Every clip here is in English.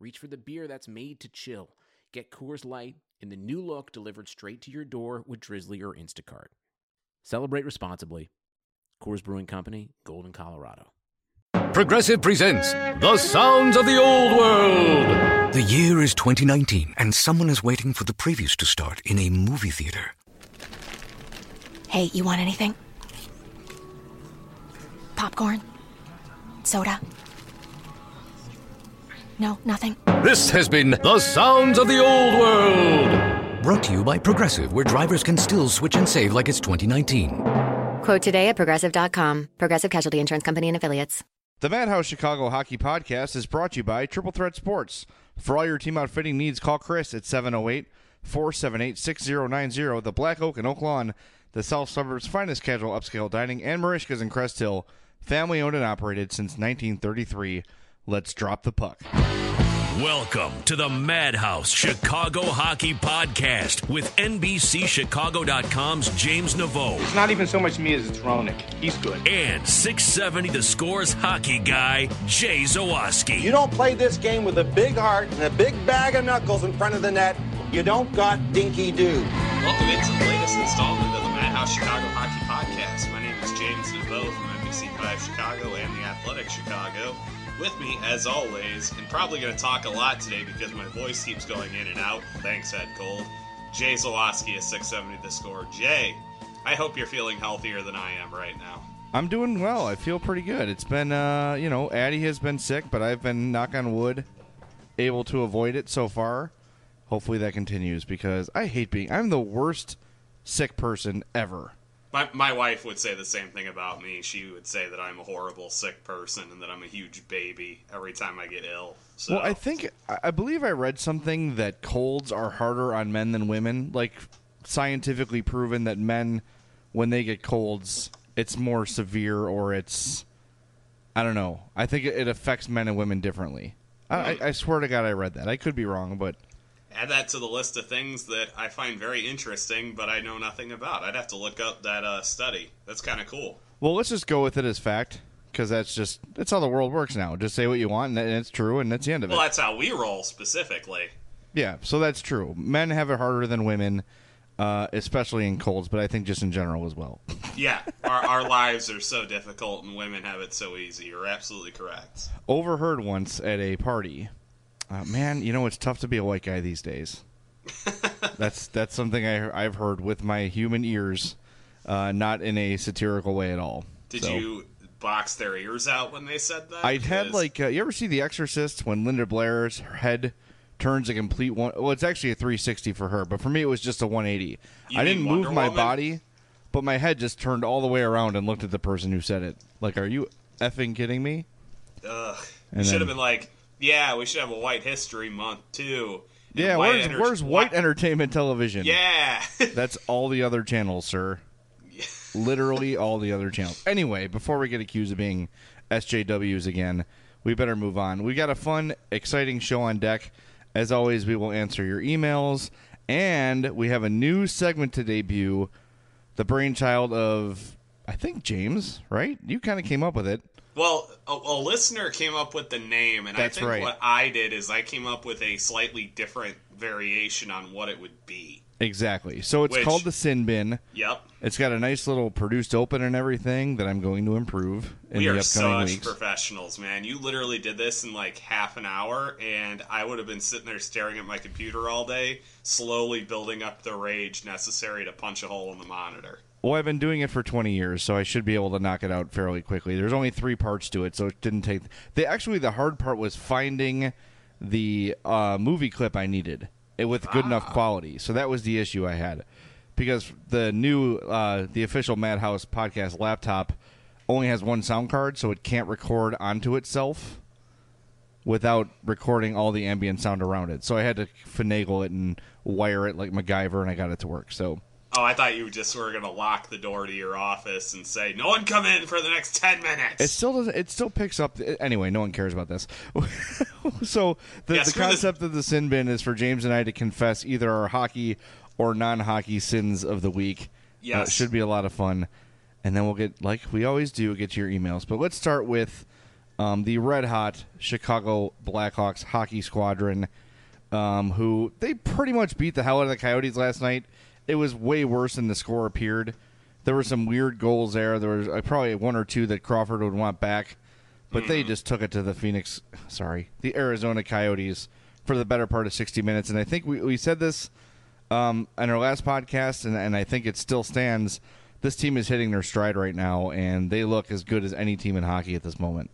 reach for the beer that's made to chill. Get Coors Light in the new look delivered straight to your door with Drizly or Instacart. Celebrate responsibly. Coors Brewing Company, Golden, Colorado. Progressive presents The Sounds of the Old World. The year is 2019, and someone is waiting for the previews to start in a movie theater. Hey, you want anything? Popcorn? Soda? No, nothing? This has been The Sounds of the Old World. Brought to you by Progressive, where drivers can still switch and save like it's 2019. Quote today at progressive.com. Progressive Casualty Insurance Company and Affiliates. The Madhouse Chicago Hockey Podcast is brought to you by Triple Threat Sports. For all your team outfitting needs, call Chris at 708 478 6090. The Black Oak and Oak Lawn, the South Suburbs' finest casual upscale dining, and Merichka's in Crest Hill. Family owned and operated since 1933. Let's drop the puck. Welcome to the Madhouse Chicago Hockey Podcast with NBCChicago.com's James Naveau. It's not even so much me as it's Ronick. He's good. And 670 The Scores hockey guy, Jay Zawaski. You don't play this game with a big heart and a big bag of knuckles in front of the net. You don't got dinky do. Welcome into the latest installment of the Madhouse Chicago Hockey Podcast. My name is James Naveau from NBC5 Chicago and the Athletic Chicago with me, as always, and probably going to talk a lot today because my voice keeps going in and out. Thanks, Ed Gold. Jay Zawaski is 670 the score. Jay, I hope you're feeling healthier than I am right now. I'm doing well. I feel pretty good. It's been, uh, you know, Addie has been sick, but I've been, knock on wood, able to avoid it so far. Hopefully that continues because I hate being, I'm the worst sick person ever. My, my wife would say the same thing about me. She would say that I'm a horrible sick person and that I'm a huge baby every time I get ill. So. Well, I think I believe I read something that colds are harder on men than women. Like scientifically proven that men, when they get colds, it's more severe or it's I don't know. I think it affects men and women differently. I, I swear to God, I read that. I could be wrong, but add that to the list of things that I find very interesting, but I know nothing about. I'd have to look up that uh, study. That's kind of cool. Well, let's just go with it as fact because that's just that's how the world works now. Just say what you want, and it's true, and that's the end of well, it. Well, that's how we roll specifically. Yeah, so that's true. Men have it harder than women, uh, especially in colds, but I think just in general as well. yeah, our, our lives are so difficult, and women have it so easy. You're absolutely correct. Overheard once at a party uh, man, you know it's tough to be a white guy these days. that's that's something I, I've heard with my human ears, uh, not in a satirical way at all. Did so. you box their ears out when they said that? I had like uh, you ever see The Exorcist when Linda Blair's head turns a complete one? Well, it's actually a 360 for her, but for me it was just a 180. You I didn't move Wonder my Woman? body, but my head just turned all the way around and looked at the person who said it. Like, are you effing kidding me? Ugh. And should then- have been like, yeah, we should have a White History Month too. Yeah, white where's enter- where's white entertainment television? Yeah. That's all the other channels, sir. Literally all the other channels. Anyway, before we get accused of being SJWs again, we better move on. We got a fun, exciting show on deck. As always, we will answer your emails, and we have a new segment to debut. The brainchild of, I think James, right? You kind of came up with it. Well, a, a, listener came up with the name, and That's I think right. what I did is I came up with a slightly different variation on what it would be. Exactly. So it's Which- called the Sin Bin. Yep. It's got a nice little produced open and everything that I'm going to improve in we the are upcoming such weeks. professionals, man. You literally did this in like half an hour, and I would have been sitting there staring at my computer all day, slowly building up the rage necessary to punch a hole in the monitor. Well, I've been doing it for 20 years, so I should be able to knock it out fairly quickly. There's only three parts to it, so it didn't take. They actually the hard part was finding the uh, movie clip I needed with good enough quality. So that was the issue I had because the new uh, the official Madhouse podcast laptop only has one sound card, so it can't record onto itself without recording all the ambient sound around it. So I had to finagle it and wire it like MacGyver, and I got it to work. So. Oh, I thought you just were going to lock the door to your office and say, "No one come in for the next ten minutes." It still doesn't. It still picks up. Anyway, no one cares about this. so the, Yeah, the this- concept of the sin bin is for James and I to confess either our hockey or non-hockey sins of the week. Uh, Yes. it should be a lot of fun, and then we'll get like we always do, get to your emails. But let's start with um, the red hot Chicago Blackhawks hockey squadron, um, who they pretty much beat the hell out of the Coyotes last night. It was way worse than the score appeared. There were some weird goals there. There was uh, probably one or two that Crawford would want back, but they just took it to the Phoenix. Sorry, the Arizona Coyotes for the better part of sixty minutes. And I think we we said this um, in our last podcast, and, and I think it still stands. This team is hitting their stride right now, and they look as good as any team in hockey at this moment.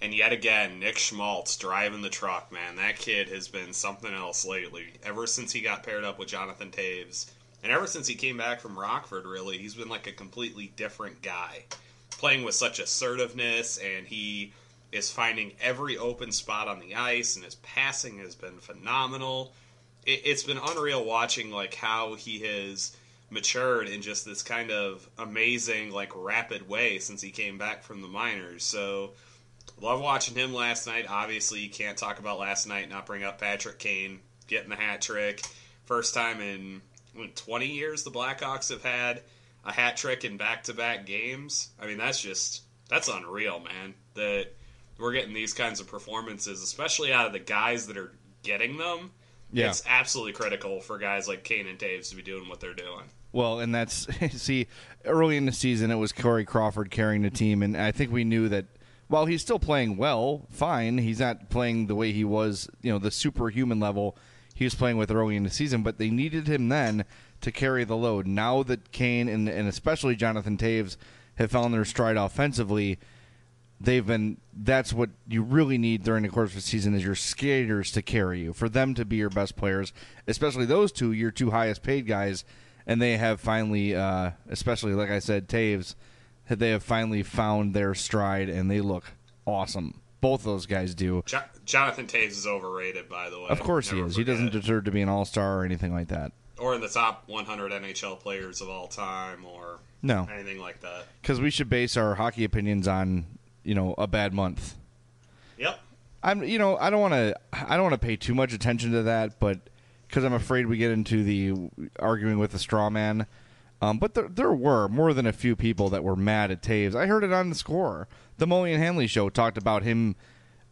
And yet again, Nick Schmaltz driving the truck, man. That kid has been something else lately. Ever since he got paired up with Jonathan Toews, and ever since he came back from Rockford, really, he's been like a completely different guy. Playing with such assertiveness, and he is finding every open spot on the ice, and his passing has been phenomenal. It, it's been unreal watching like how he has matured in just this kind of amazing, like rapid way since he came back from the minors. So Love watching him last night. Obviously, you can't talk about last night not bring up Patrick Kane getting the hat trick. First time in 20 years the Blackhawks have had a hat trick in back to back games. I mean, that's just, that's unreal, man. That we're getting these kinds of performances, especially out of the guys that are getting them. Yeah. It's absolutely critical for guys like Kane and Toews to be doing what they're doing. Well, and that's see, early in the season it was Corey Crawford carrying the team, and I think we knew that while he's still playing well, fine, he's not playing the way he was, you know, the superhuman level he was playing with early in the season, but they needed him then to carry the load. Now that Kane and, and especially Jonathan Toews have found their stride offensively, they've been that's what you really need during the course of the season is your skaters to carry you for them to be your best players especially those two your two highest paid guys and they have finally uh, especially like i said toews they have finally found their stride and they look awesome both those guys do Jo- Jonathan Toews is overrated, by the way. of course he Never is he doesn't deserve to be an all-star or anything like that or in the top 100 NHL players of all time, or No. anything like that. because we should base our hockey opinions on you know a bad month Yep. I'm, you know, I don't want to, I don't want to pay too much attention to that, but because I'm afraid we get into the arguing with the straw man. Um, but there, there were more than a few people that were mad at Toews. I heard it on the score. The Mully and Hanley show talked about him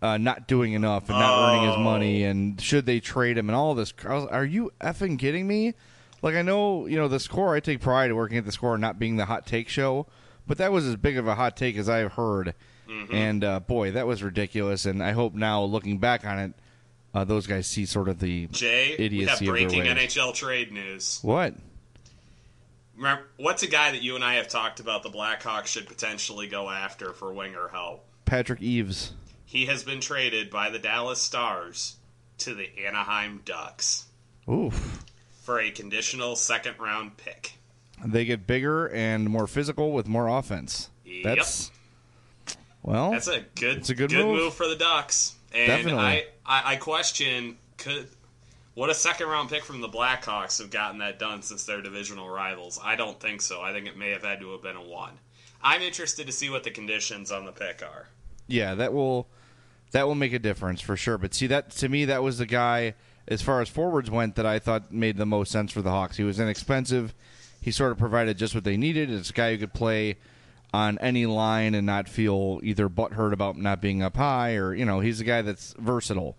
uh, not doing enough and not earning his money, and should they trade him and all this. Was, are you effing kidding me? Like I know, you know, the score. I take pride in working at the score, and not being the hot take show, but that was as big of a hot take as I've heard. And uh, boy, that was ridiculous. And I hope now, looking back on it, uh, those guys see sort of the Jay, we have idiocy of breaking. NHL trade news. What? Remember, what's a guy that you and I have talked about the Blackhawks should potentially go after for winger help? Patrick Eaves. He has been traded by the Dallas Stars to the Anaheim Ducks Oof. for a conditional second round pick. They get bigger and more physical with more offense. Yep. That's well. That's a good, It's a good move. for the Ducks. And Definitely. I, I, I question could would a second round pick from the Blackhawks have gotten that done since they're divisional rivals? I don't think so. I think it may have had to have been a one. I'm interested to see what the conditions on the pick are. yeah, that will That will make a difference for sure. But see, that to me, that was the guy as far as forwards went that I thought made the most sense for the Hawks. He was inexpensive. He sort of provided just what they needed. It's a guy who could play on any line and not feel either butthurt about not being up high or you know he's a guy that's versatile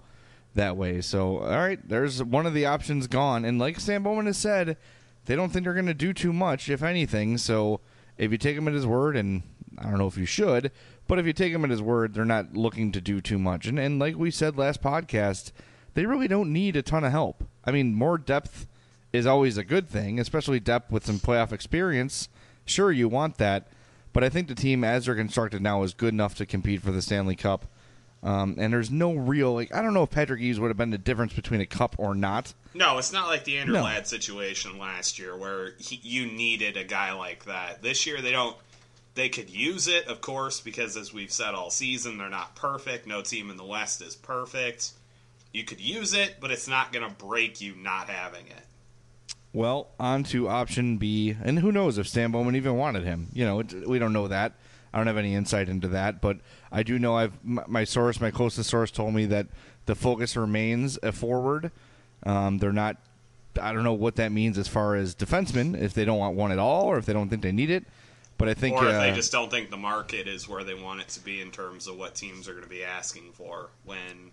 that way. So all right, there's one of the options gone. And like Stan Bowman has said, they don't think they're going to do too much, if anything. So if you take him at his word, and I don't know if you should, but if you take him at his word, they're not looking to do too much. And and like we said last podcast, they really don't need a ton of help. I mean, more depth is always a good thing, especially depth with some playoff experience. Sure, you want that, but I think the team as they're constructed now is good enough to compete for the Stanley Cup. Um, and there's no real like I don't know if Patrick Eaves would have been the difference between a cup or not. No, it's not like the Andrew Ladd situation last year where he, you needed a guy like that. This year they don't. They could use it, of course, because as we've said all season, they're not perfect. No team in the West is perfect. You could use it, but it's not going to break you not having it. Well, on to option B, and who knows if Stan Bowman even wanted him? You know, it, we don't know that. I don't have any insight into that, but I do know I've my source, my closest source, told me that the focus remains a forward. Um, they're not. I don't know what that means as far as defensemen, if they don't want one at all, or if they don't think they need it. But I think, or if uh, they just don't think the market is where they want it to be in terms of what teams are going to be asking for when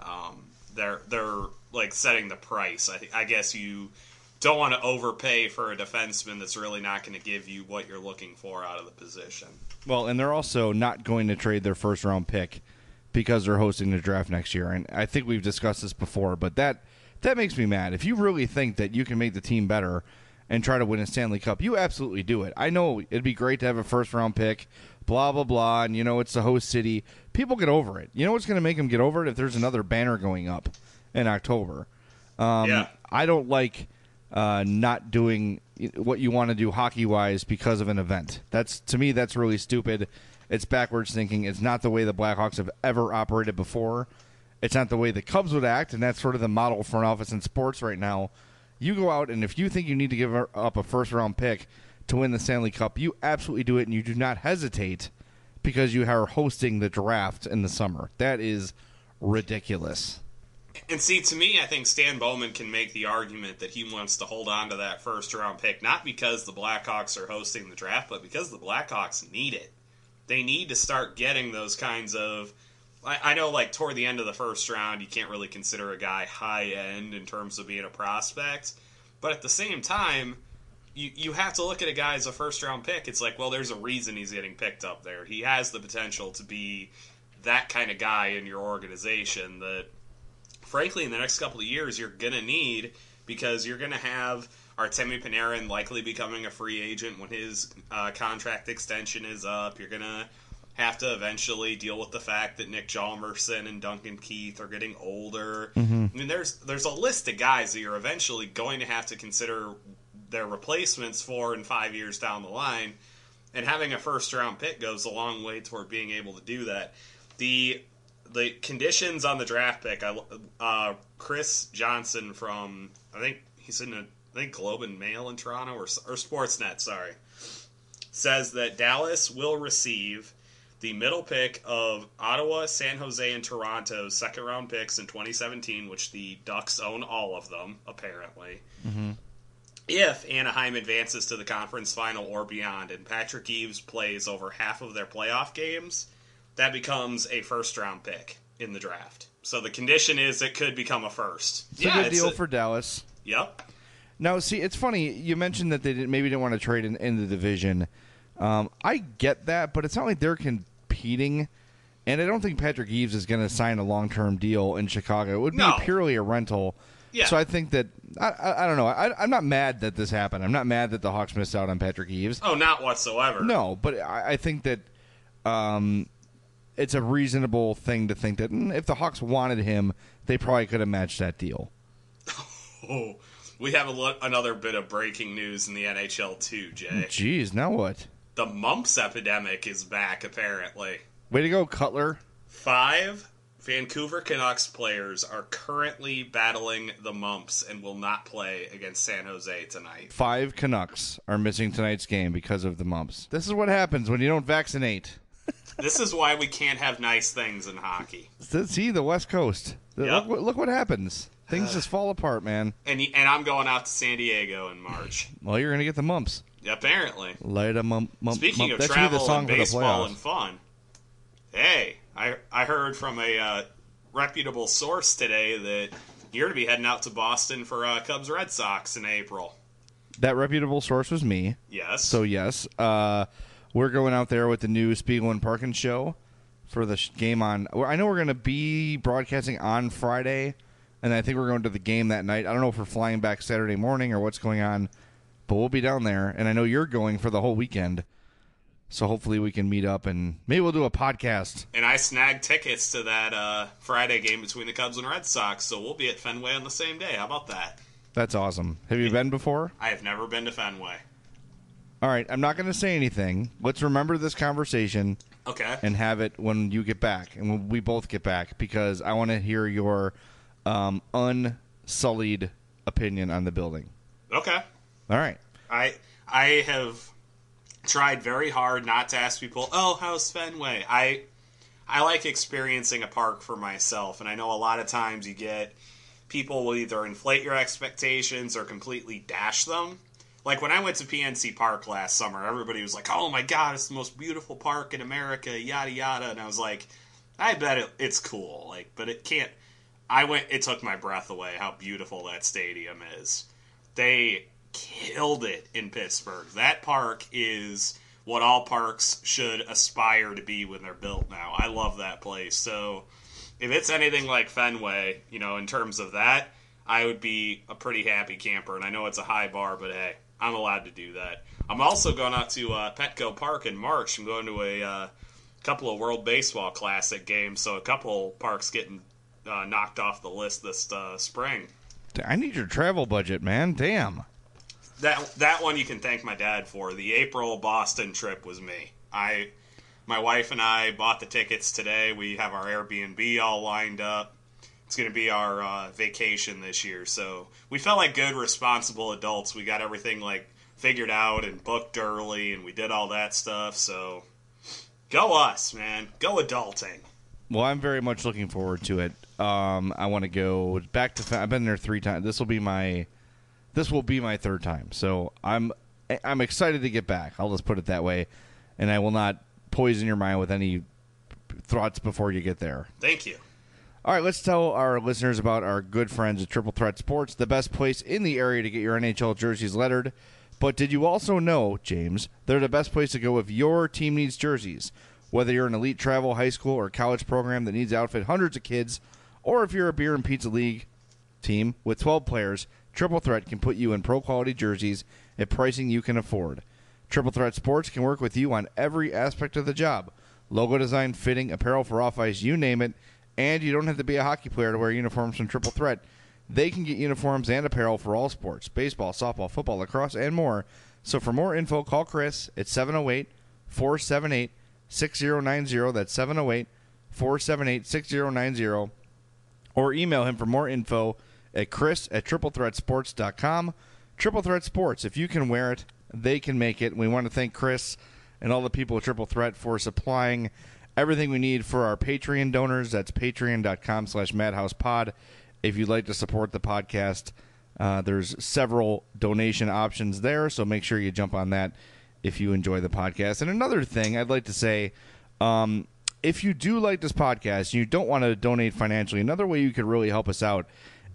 um, they're they're like setting the price. I, I guess you don't want to overpay for a defenseman that's really not going to give you what you're looking for out of the position. Well, and they're also not going to trade their first round pick because they're hosting the draft next year. And I think we've discussed this before, but that that makes me mad. If you really think that you can make the team better and try to win a Stanley Cup, you absolutely do it. I know it'd be great to have a first round pick, blah blah blah, and you know it's the host city. People get over it. You know what's going to make them get over it if there's another banner going up in October. Um, Yeah. I don't like uh, not doing what you want to do hockey wise because of an event. That's to me that's really stupid. It's backwards thinking. It's not the way the Blackhawks have ever operated before. It's not the way the Cubs would act, and that's sort of the model for an office in sports right now. You go out and if you think you need to give up a first round pick to win the Stanley Cup, you absolutely do it, and you do not hesitate because you are hosting the draft in the summer. That is ridiculous. And see, to me, I think Stan Bowman can make the argument that he wants to hold on to that first round pick, not because the Blackhawks are hosting the draft, but because the Blackhawks need it. They need to start getting those kinds of. I, I know, like, toward the end of the first round, you can't really consider a guy high end in terms of being a prospect. But at the same time, you, you have to look at a guy as a first round pick. It's like, well, there's a reason he's getting picked up there. He has the potential to be that kind of guy in your organization that frankly, in the next couple of years, you're going to need because you're going to have Artemi Panarin likely becoming a free agent when his uh, contract extension is up. You're going to have to eventually deal with the fact that Nick Hjalmarsson and Duncan Keith are getting older. Mhm. I mean, there's there's a list of guys that you're eventually going to have to consider their replacements for in five years down the line. And having a first round pick goes a long way toward being able to do that. The the conditions on the draft pick, I, uh, Chris Johnston from I think he's in a I think Globe and Mail in Toronto or or Sportsnet, sorry, says that Dallas will receive the middle pick of Ottawa, San Jose, and Toronto's second round picks in 2017, which the Ducks own all of them apparently. Mm-hmm. If Anaheim advances to the conference final or beyond, and Patrick Eaves plays over half of their playoff games, that becomes a first round pick in the draft. So the condition is it could become a first. It's a good deal for Dallas. Yep. Now, see, it's funny. You mentioned that they didn't, maybe didn't want to trade in, in the division. Um, I get that, but it's not like they're competing. And I don't think Patrick Eaves is going to sign a long term deal in Chicago. It would be No. purely a rental. Yeah. So I think that I, I, I don't know. I, I'm not mad that this happened. I'm not mad that the Hawks missed out on Patrick Eaves. Oh, not whatsoever. No, but I, I think that um, it's a reasonable thing to think that mm, if the Hawks wanted him, they probably could have matched that deal. Oh, we have a another bit of breaking news in the NHL too, Jay. Jeez, now what? The mumps epidemic is back apparently. Way to go, Cutler. Five Vancouver Canucks players are currently battling the mumps and will not play against San Jose tonight. Five Canucks are missing tonight's game because of the mumps. This is what happens when you don't vaccinate. This is why we can't have nice things in hockey. See the West Coast. Yep. Look, what- look what happens. Things just fall apart, man. And and I'm going out to San Diego in March. Well, you're gonna get the mumps. Apparently. Light a mump. mump Speaking mump. of that should be the travel song and for the baseball playoffs. and fun, hey, I I heard from a uh, reputable source today that you're to be heading out to Boston for uh, Cubs Red Sox in April. That reputable source was me. Yes. So yes, uh, we're going out there with the new Spiegel and Parkins show for the sh- game on. I know we're going to be broadcasting on Friday, and I think we're going to the game that night. I don't know if we're flying back Saturday morning or what's going on, but we'll be down there, and I know you're going for the whole weekend. So hopefully we can meet up and maybe we'll do a podcast. And I snagged tickets to that uh, Friday game between the Cubs and Red Sox, so we'll be at Fenway on the same day. How about that? That's awesome. Have you been before? I have never been to Fenway. All right, I'm not going to say anything. Let's remember this conversation Okay. and have it when you get back and when we both get back because I want to hear your um, unsullied opinion on the building. Okay. All right. I I have tried very hard not to ask people, "Oh, how's Fenway?" I I like experiencing a park for myself, and I know a lot of times you get people will either inflate your expectations or completely dash them. Like when I went to PNC Park last summer, everybody was like, "Oh my god, it's the most beautiful park in America," yada yada, and I was like, "I bet it, it's cool." Like, but it can't. I went. It took my breath away how beautiful that stadium is. They killed it in Pittsburgh. That park is what all parks should aspire to be when they're built now. I love that place. So if it's anything like Fenway, you know, in terms of that, I would be a pretty happy camper. And I know it's a high bar, but hey, I'm allowed to do that. I'm also going out to uh, Petco Park in March. I'm going to a uh, couple of World Baseball Classic games, so a couple parks getting uh, knocked off the list this uh, spring. I need your travel budget, man. Damn. That that one you can thank my dad for. The April Boston trip was me. I my wife and I bought the tickets today. We have our Airbnb all lined up. It's going to be our uh, vacation this year. So we felt like good, responsible adults. We got everything like figured out and booked early, and we did all that stuff. So go us, man. Go adulting. Well, I'm very much looking forward to it. Um, I want to go back to. I've been there three times. This will be my. This will be my third time. So I'm. I'm excited to get back. I'll just put it that way, and I will not poison your mind with any thoughts before you get there. Thank you. All right, let's tell our listeners about our good friends at Triple Threat Sports, the best place in the area to get your NHL jerseys lettered. But did you also know, James, they're the best place to go if your team needs jerseys? Whether you're an elite travel, high school, or college program that needs to outfit hundreds of kids, or if you're a beer and pizza league team with 12 players, Triple Threat can put you in pro quality jerseys at pricing you can afford. Triple Threat Sports can work with you on every aspect of the job logo design, fitting, apparel for off ice, you name it. And you don't have to be a hockey player to wear uniforms from Triple Threat. They can get uniforms and apparel for all sports baseball, softball, football, lacrosse, and more. So for more info, call Chris at 708 478 6090. That's 708 478 6090. Or email him for more info at chris at triplethreatsports.com. Triple Threat Sports, if you can wear it, they can make it. We want to thank Chris and all the people at Triple Threat for supplying everything we need for our Patreon donors. That's patreon.com slash madhousepod. If you'd like to support the podcast, uh, there's several donation options there, so make sure you jump on that if you enjoy the podcast. And another thing I'd like to say, um, if you do like this podcast and you don't want to donate financially, another way you could really help us out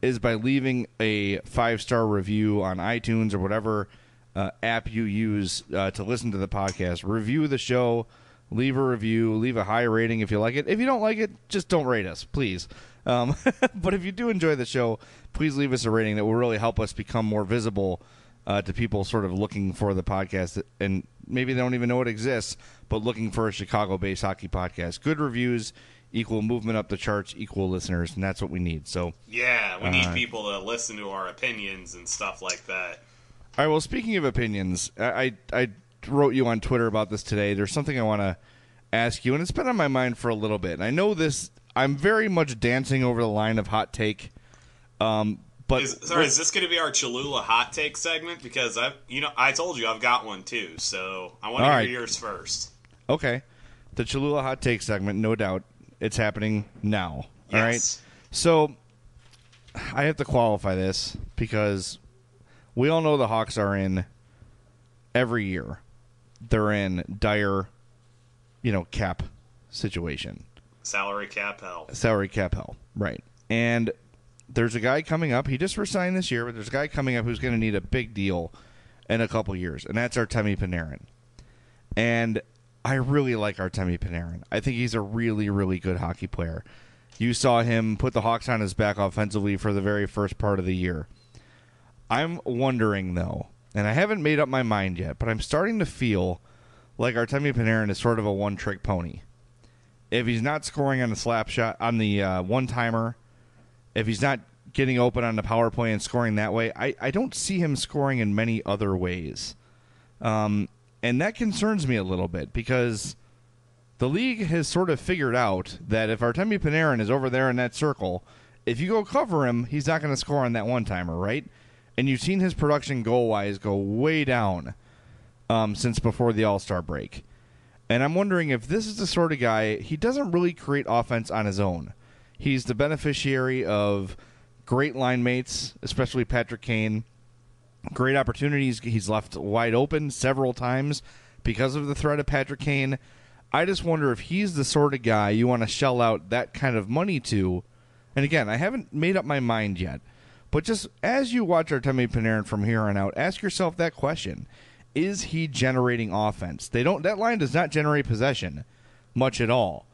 is by leaving a five star review on iTunes or whatever uh, app you use uh, to listen to the podcast. Review the show, leave a review, leave a high rating if you like it. If you don't like it, just don't rate us, please. Um, but if you do enjoy the show, please leave us a rating that will really help us become more visible uh, to people sort of looking for the podcast and maybe they don't even know it exists, but looking for a Chicago based hockey podcast. Good reviews equal movement up the charts, equal listeners, and that's what we need. So, Yeah, we need Uh, people to listen to our opinions and stuff like that. all right. Well, speaking of opinions, I I, I wrote you on Twitter about this today. There's something I want to ask you, and it's been on my mind for a little bit. And I know this. I'm very much dancing over the line of hot take. Um, but Is, sorry, is this going to be our Cholula hot take segment? Because I, you know, I told you I've got one too, so I want to hear right. yours first. Okay. the Cholula hot take segment, no doubt, it's happening now. All right. So I have to qualify this because we all know the Hawks are in every year. They're in dire, you know, cap situation, Salary cap hell. salary cap hell, right? And there's a guy coming up. He just resigned this year, but there's a guy coming up who's going to need a big deal in a couple years, and that's Artemi Panarin. And I really like Artemi Panarin. I think he's a really, really good hockey player. You saw him put the Hawks on his back offensively for the very first part of the year. I'm wondering though, and I haven't made up my mind yet, but I'm starting to feel like Artemi Panarin is sort of a one-trick pony. If he's not scoring on the slap shot on the uh, one-timer, if he's not getting open on the power play and scoring that way, I, I don't see him scoring in many other ways. Um, and that concerns me a little bit because the league has sort of figured out that if Artemi Panarin is over there in that circle, if you go cover him, he's not going to score on that one timer, right? And you've seen his production goal wise go way down um, since before the All Star break. And I'm wondering if this is the sort of guy, he doesn't really create offense on his own. He's the beneficiary of great line mates, especially Patrick Kane. Great opportunities. He's left wide open several times because of the threat of Patrick Kane. I just wonder if he's the sort of guy you want to shell out that kind of money to. And again, I haven't made up my mind yet. But just as you watch Artemi Panarin from here on out, ask yourself that question. Is he generating offense? They don't that line does not generate possession much at all.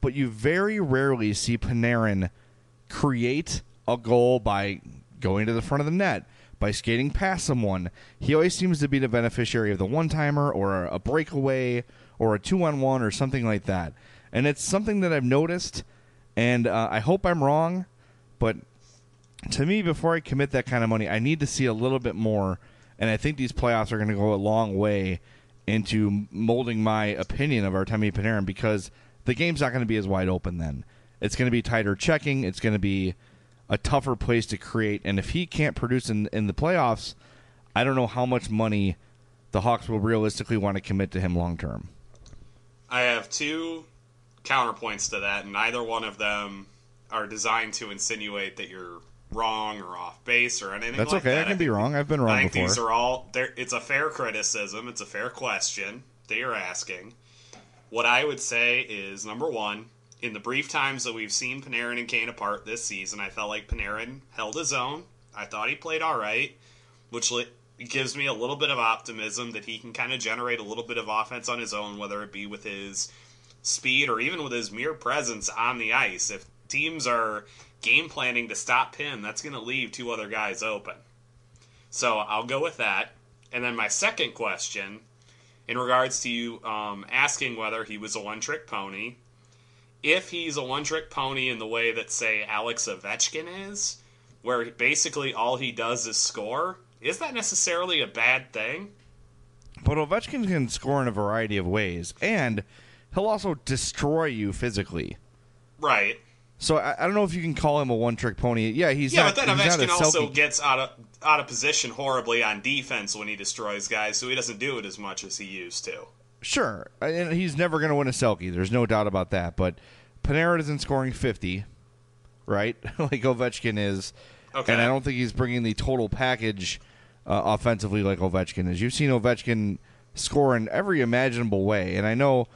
But you very rarely see Panarin create a goal by going to the front of the net, by skating past someone. He always seems to be the beneficiary of the one timer or a breakaway or a two on one or something like that. And it's something that I've noticed, and uh, I hope I'm wrong, but to me, before I commit that kind of money, I need to see a little bit more. And I think these playoffs are going to go a long way into molding my opinion of Artemi Panarin because the game's not going to be as wide open then. It's going to be tighter checking. It's going to be a tougher place to create. And if he can't produce in, in the playoffs, I don't know how much money the Hawks will realistically want to commit to him long term. I have two counterpoints to that, and neither one of them are designed to insinuate that you're wrong or off base or anything That's like okay. that. I can be wrong. I've been wrong I think before. these are all. It's a fair criticism. It's a fair question that you're asking. What I would say is number one, in the brief times that we've seen Panarin and Kane apart this season, I felt like Panarin held his own. I thought he played all right, which gives me a little bit of optimism that he can kind of generate a little bit of offense on his own, whether it be with his speed or even with his mere presence on the ice. If teams are game planning to stop him, that's going to leave two other guys open. So I'll go with that. And then my second question, in regards to you um, asking whether he was a one trick pony, if he's a one trick pony in the way that, say, Alex Ovechkin is, where basically all he does is score, is that necessarily a bad thing? But Ovechkin can score in a variety of ways, and he'll also destroy you physically. Right. So I, I don't know if you can call him a one-trick pony. Yeah, he's yeah, not. but then Ovechkin also gets out of out of position horribly on defense when he destroys guys, so he doesn't do it as much as he used to. Sure, and he's never going to win a Selke. There's no doubt about that. But Panarin isn't scoring 50, right? like Ovechkin is, Okay. and I don't think he's bringing the total package uh, offensively like Ovechkin is. You've seen Ovechkin score in every imaginable way, and I know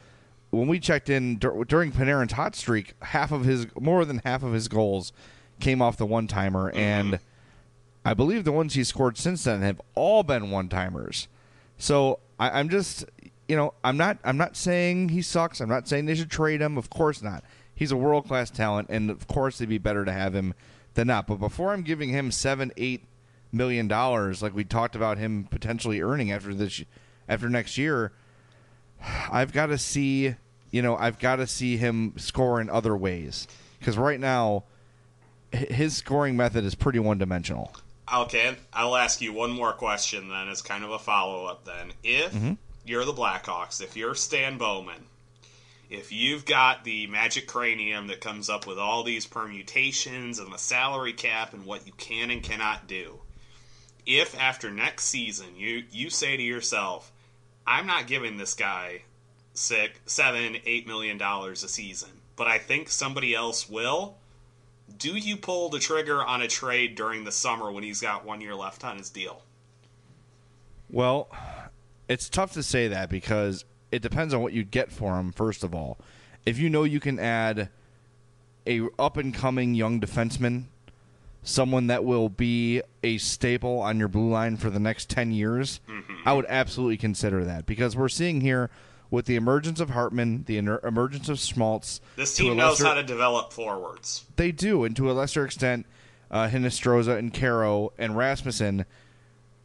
when we checked in dur- during Panarin's hot streak, half of his, more than half of his goals came off the one timer, mm-hmm. and I believe the ones he scored since then have all been one timers. So I, I'm just, you know, I'm not, I'm not saying he sucks. I'm not saying they should trade him. Of course not. He's a world class talent, and of course it'd be better to have him than not. But before I'm giving him seven, eight million dollars, like we talked about him potentially earning after this, after next year, I've got to see, you know, I've got to see him score in other ways because right now his scoring method is pretty one dimensional. Okay, I'll ask you one more question then, as kind of a follow up. Then, if Mhm. you're the Blackhawks, if you're Stan Bowman, if you've got the magic cranium that comes up with all these permutations and the salary cap and what you can and cannot do, if after next season you you say to yourself, "I'm not giving this guy six, seven, eight million dollars a season. But I think somebody else will. Do you pull the trigger on a trade during the summer when he's got one year left on his deal? Well, it's tough to say that because it depends on what you get for him. First of all, if you know you can add a up and coming young defenseman, someone that will be a staple on your blue line for the next ten years, Mm-hmm. I would absolutely consider that because we're seeing here with the emergence of Hartman, the emergence of Schmaltz. This team knows lesser- how to develop forwards. they do, and to a lesser extent, uh, Hinostroza and Kero and Rasmussen,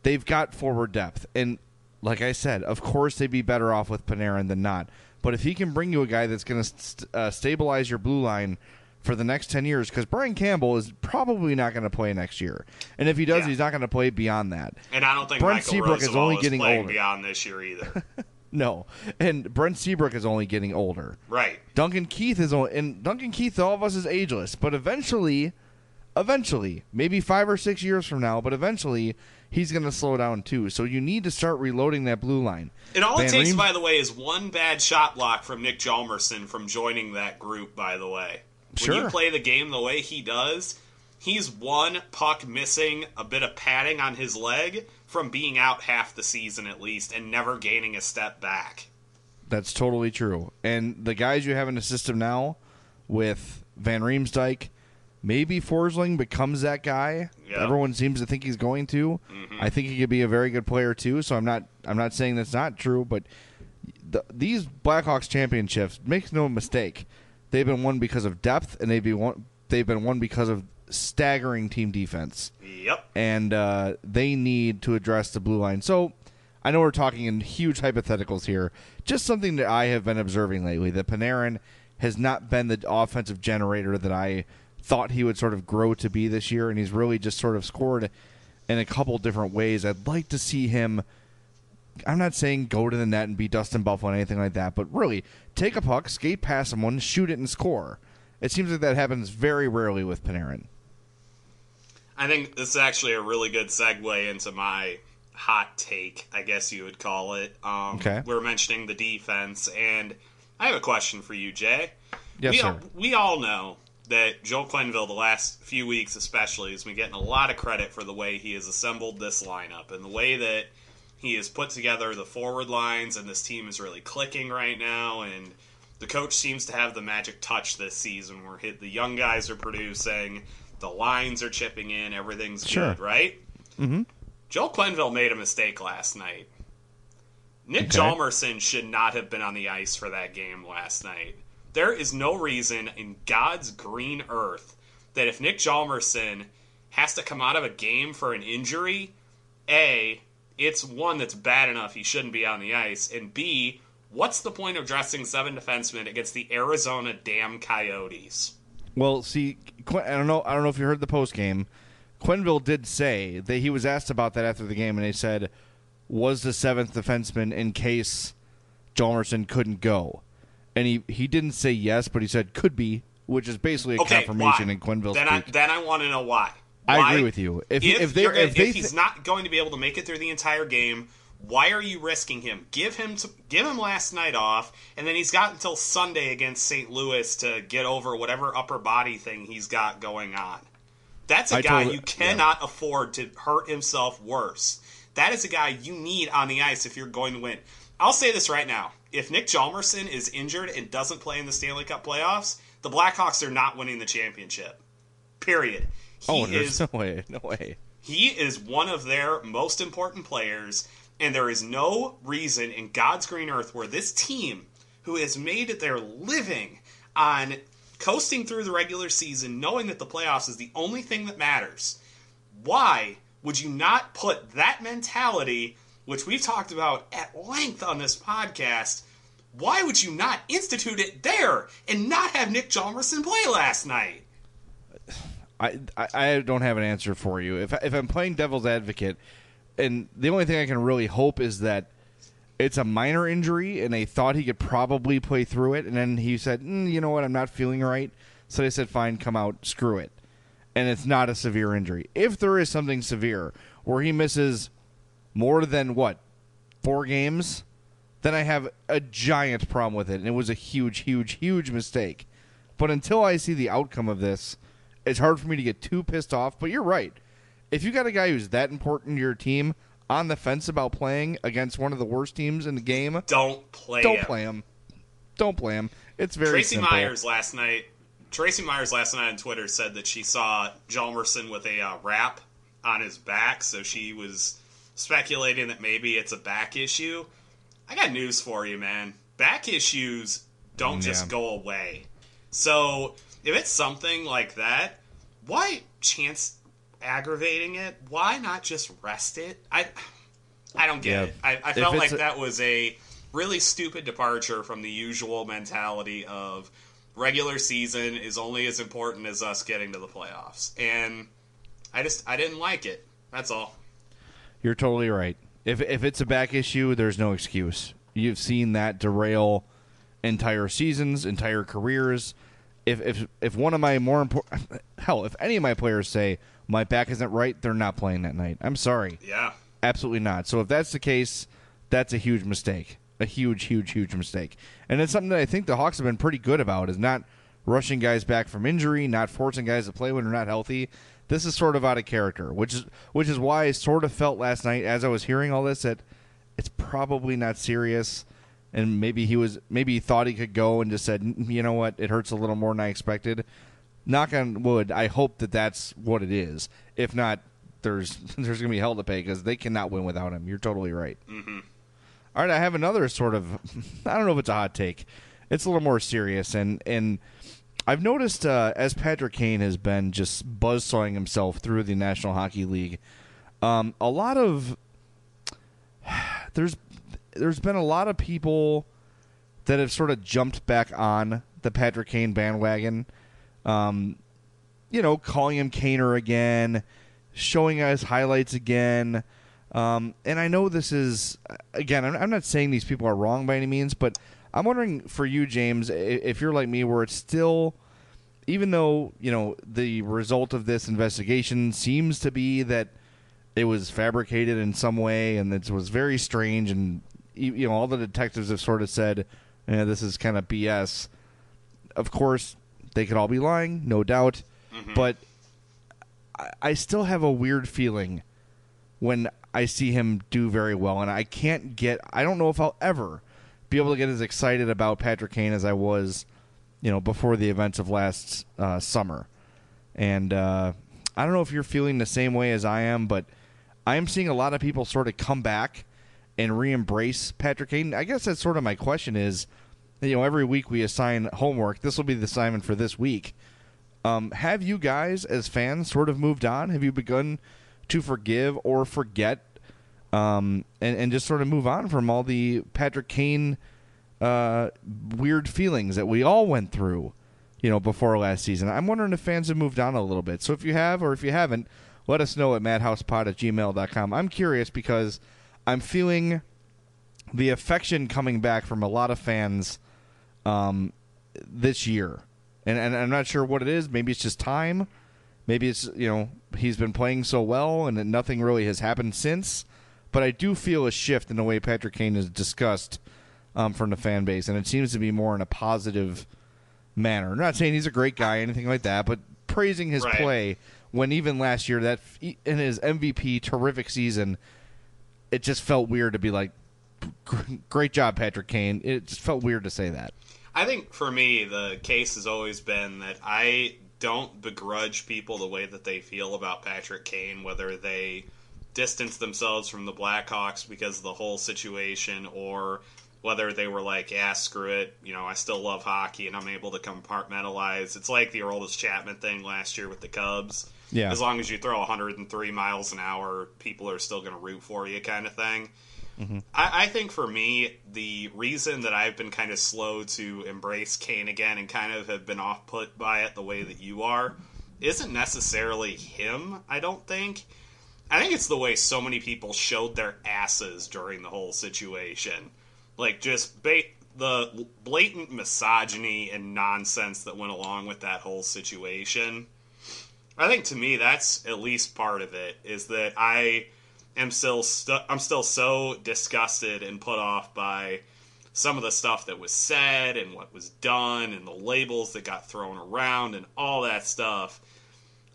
they've got forward depth. And like I said, of course they'd be better off with Panarin than not. But if he can bring you a guy that's going to st- uh, stabilize your blue line for the next 10 years, because Brian Campbell is probably not going to play next year. And if he does, Yeah. he's not going to play beyond that. And I don't think Brent Michael Seabrook is only is getting older. beyond this year either. No. And Brent Seabrook is only getting older. right. Duncan Keith is only, and Duncan Keith, all of us, is ageless. But eventually, eventually, maybe five or six years from now, but eventually, he's going to slow down too. So you need to start reloading that blue line. And all Van it takes, Reem- by the way, is one bad shot block from Nick Hjalmarsson from joining that group, by the way. When you play the game the way he does, he's one puck missing a bit of padding on his leg from being out half the season at least and never gaining a step back. That's totally true. And the guys you have in the system now, with Van Riemsdyk, maybe Forsling becomes that guy. Yeah. Everyone seems to think he's going to. Mm-hmm. I think he could be a very good player too. So I'm not. I'm not saying that's not true, but the, these Blackhawks championships, make no mistake, they've been won because of depth, and they've been won. They've been won because of staggering team defense Yep. and uh, they need to address the blue line. So I know we're talking in huge hypotheticals here. Just something that I have been observing lately that Panarin has not been the offensive generator that I thought he would sort of grow to be this year, and he's really just sort of scored in a couple different ways. I'd like to see him. I'm not saying go to the net and be Dustin Byfuglien and anything like that, but really take a puck, skate past someone, shoot it, and score. It seems like that happens very rarely with Panarin. I think this is actually a really good segue into my hot take, I guess you would call it. Um, Okay. We're mentioning the defense, and I have a question for you, Jay. Yes, we sir. All, we all know that Joel Quenneville, the last few weeks especially, has been getting a lot of credit for the way he has assembled this lineup and the way that he has put together the forward lines, and this team is really clicking right now. And the coach seems to have the magic touch this season where hit, the young guys are producing, the lines are chipping in, everything's Sure. good, right? Mm-hmm. Joel Quenneville made a mistake last night. Nick Okay. Hjalmarsson should not have been on the ice for that game last night. There is no reason in God's green earth that if Nick Hjalmarsson has to come out of a game for an injury, A, it's one that's bad enough he shouldn't be on the ice, and B, what's the point of dressing seven defensemen against the Arizona damn Coyotes? Well, see, I don't know. I don't know if you heard the post game. Quenneville did say that he was asked about that after the game, and they said, "Was the seventh defenseman in case Hjalmarsson couldn't go?" And he he didn't say yes, but he said could be, which is basically a Okay, confirmation why? in Quenneville's then I, then I want to know why. I agree with you. If If, if they you're if he's thi- not going to be able to make it through the entire game, why are you risking him? Give him to, give him last night off, and then he's got until Sunday against St. Louis to get over whatever upper body thing he's got going on. That's a I guy totally- you cannot afford to hurt himself worse. That is a guy you need on the ice if you're going to win. I'll say this right now. If Nick Hjalmarsson is injured and doesn't play in the Stanley Cup playoffs, the Blackhawks are not winning the championship. Period. Oh, there's is no way, no way. he is one of their most important players, and there is no reason in God's green earth where this team, who has made their living on coasting through the regular season, knowing that the playoffs is the only thing that matters, why would you not put that mentality, which we've talked about at length on this podcast, why would you not institute it there and not have Nick Hjalmarsson play last night? I, I don't have an answer for you. If if I'm playing devil's advocate, and the only thing I can really hope is that it's a minor injury, and they thought he could probably play through it, and then he said, mm, "You know what? I'm not feeling right." So they said, "Fine, come out, screw it," and it's not a severe injury. If there is something severe where he misses more than what four games, then I have a giant problem with it, and it was a huge, huge, huge mistake. But until I see the outcome of this, it's hard for me to get too pissed off. But you're right. If you got a guy who's that important to your team on the fence about playing against one of the worst teams in the game, don't play. Don't him. play him. Don't play him. It's very Tracy simple. Myers last night. Tracy Myers last night on Twitter said that she saw Hjalmarsson with a uh, wrap on his back, so she was speculating that maybe it's a back issue. I got news for you, man. Back issues don't just go away. So if it's something like that, why chance aggravating it? Why not just rest it? I I don't get Yeah. it. I, I felt like a- that was a really stupid departure from the usual mentality of regular season is only as important as us getting to the playoffs. And I just I didn't like it. That's all. You're totally right. If if it's a back issue, there's no excuse. You've seen that derail entire seasons, entire careers. If if if one of my more important hell, if any of my players say my back isn't right, they're not playing that night. I'm sorry. Yeah. Absolutely not. So if that's the case, that's a huge mistake. A huge, huge, huge mistake. And it's something that I think the Hawks have been pretty good about is not rushing guys back from injury, not forcing guys to play when they're not healthy. This is sort of out of character, which is which is why I sort of felt last night as I was hearing all this that it's probably not serious and maybe he was maybe he thought he could go and just said, "Mm, you know what, it hurts a little more than I expected. Knock on wood, I hope that that's what it is. If not, there's there's gonna be hell to pay because they cannot win without him. You're totally right. Mm-hmm. All right, I have another sort of I don't know if it's a hot take. It's a little more serious and and I've noticed uh, as Patrick Kane has been just buzzsawing himself through the National Hockey League, um, a lot of there's there's been a lot of people that have sort of jumped back on the Patrick Kane bandwagon. Um, you know, calling him Kaner again, showing us highlights again. Um, and I know this is again. I'm, I'm not saying these people are wrong by any means, but I'm wondering for you, James, if you're like me, where it's still, even though you know the result of this investigation seems to be that it was fabricated in some way, and it was very strange, and you you know all the detectives have sort of said, eh, "This is kind of BS." Of course, they could all be lying, no doubt, but I, I still have a weird feeling when I see him do very well, and I can't get. I don't know if I'll ever be able to get as excited about Patrick Kane as I was, you know, before the events of last uh, summer. And uh, I don't know if you're feeling the same way as I am, but I am seeing a lot of people sort of come back and re-embrace Patrick Kane. I guess that's sort of my question is, you know, every week we assign homework. This will be the assignment for this week. Um, have you guys, as fans, sort of moved on? Have you begun to forgive or forget, um, and, and just sort of move on from all the Patrick Kane uh, weird feelings that we all went through, you know, before last season? I'm wondering if fans have moved on a little bit. So if you have, or if you haven't, let us know at madhousepod at gmail.com. I'm curious because I'm feeling the affection coming back from a lot of fans um, this year, and, and I'm not sure what it is. Maybe it's just time. Maybe it's you know he's been playing so well and nothing really has happened since. But I do feel a shift in the way Patrick Kane is discussed um, from the fan base, and it seems to be more in a positive manner. I'm not saying he's a great guy, or anything like that, but praising his Right. play when even last year that in his MVP terrific season, it just felt weird to be like, "Great job, Patrick Kane." It just felt weird to say that. I think for me, the case has always been that I don't begrudge people the way that they feel about Patrick Kane, whether they distance themselves from the Blackhawks because of the whole situation or whether they were like, yeah, screw it, you know, I still love hockey and I'm able to compartmentalize. It's like the Aroldis Chapman thing last year with the Cubs. Yeah. As long as you throw 103 miles an hour, people are still going to root for you, kind of thing. Mm-hmm. I, I think for me, the reason that I've been kind of slow to embrace Kane again and kind of have been off put by it the way that you are isn't necessarily him, I don't think. I think it's the way so many people showed their asses during the whole situation. Like, just ba- the blatant misogyny and nonsense that went along with that whole situation. I think to me that's at least part of it is that I am still stu- I'm still so disgusted and put off by some of the stuff that was said and what was done and the labels that got thrown around and all that stuff.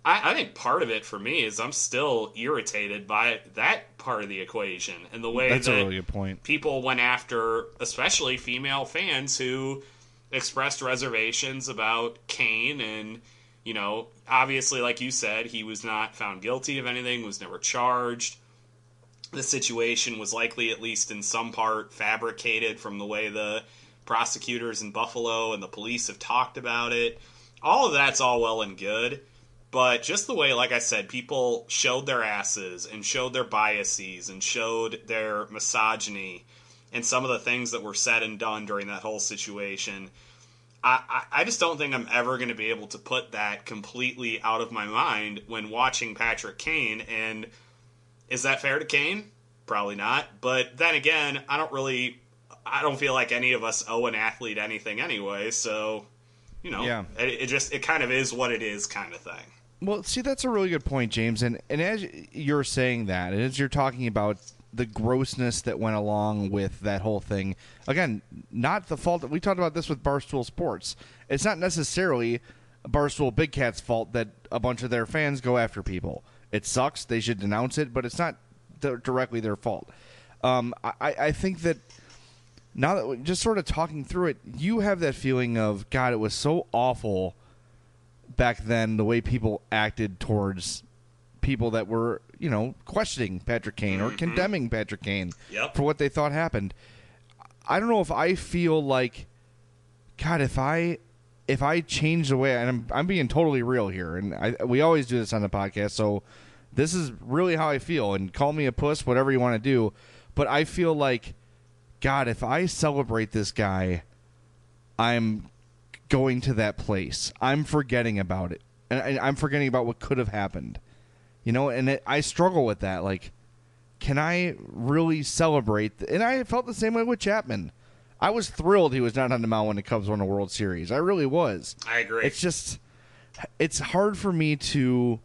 I, I, think part of it for me is I'm still irritated by that part of the equation and the way That's that a really good point. people went after, especially female fans who expressed reservations about Kane and you know obviously like you said he was not found guilty of anything was never charged the situation was likely, at least in some part, fabricated from the way the prosecutors in Buffalo and the police have talked about it. All of that's all well and good, but just the way, like I said, people showed their asses and showed their biases and showed their misogyny and some of the things that were said and done during that whole situation. I, I, just don't think I'm ever going to be able to put that completely out of my mind when watching Patrick Kane and is that fair to Kane? Probably not. But then again, I don't really, I don't feel like any of us owe an athlete anything anyway. So, you know, Yeah. it, it just it kind of is what it is, kind of thing. Well, see, that's a really good point, James. And and as you're saying that, and as you're talking about the grossness that went along with that whole thing, again, not the fault. that We talked about this with Barstool Sports. It's not necessarily Barstool Big Cat's fault that a bunch of their fans go after people. It sucks. They should denounce it, but it's not di- directly their fault. Um, I, I think that now that we're just sort of talking through it, you have that feeling of God. It was so awful back then the way people acted towards people that were, you know, questioning Patrick Kane or mm-hmm. condemning Patrick Kane Yep. for what they thought happened. I don't know if I feel like God, if I if I change the way and I'm I'm being totally real here and I we always do this on the podcast, so this is really how I feel and call me a puss, whatever you want to do, but I feel like God, if I celebrate this guy, I'm going to that place. I'm forgetting about it, and I'm forgetting about what could have happened. You know, and it, I struggle with that. Like, can I really celebrate? th- And I felt the same way with Chapman. I was thrilled he was not on the mound when the Cubs won a World Series. I really was. I agree. It's just, it's hard for me to,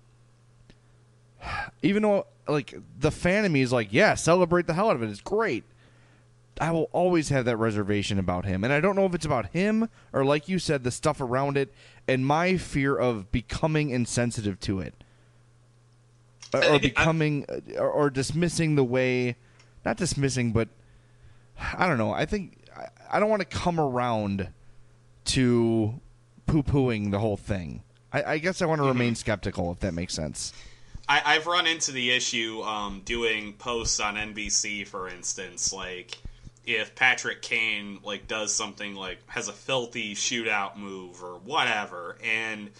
even though like the fan of me is like, yeah, celebrate the hell out of it. It's great. I will always have that reservation about him. And I don't know if it's about him or, like you said, the stuff around it and my fear of becoming insensitive to it. Or, or becoming, or, or dismissing the way, not dismissing, but I don't know. I think, I, I don't want to come around to poo pooing the whole thing. I, I guess I want to remain skeptical, if that makes sense. I, I've run into the issue um, doing posts on NBC, for instance, like if Patrick Kane like does something like has a filthy shootout move or whatever, and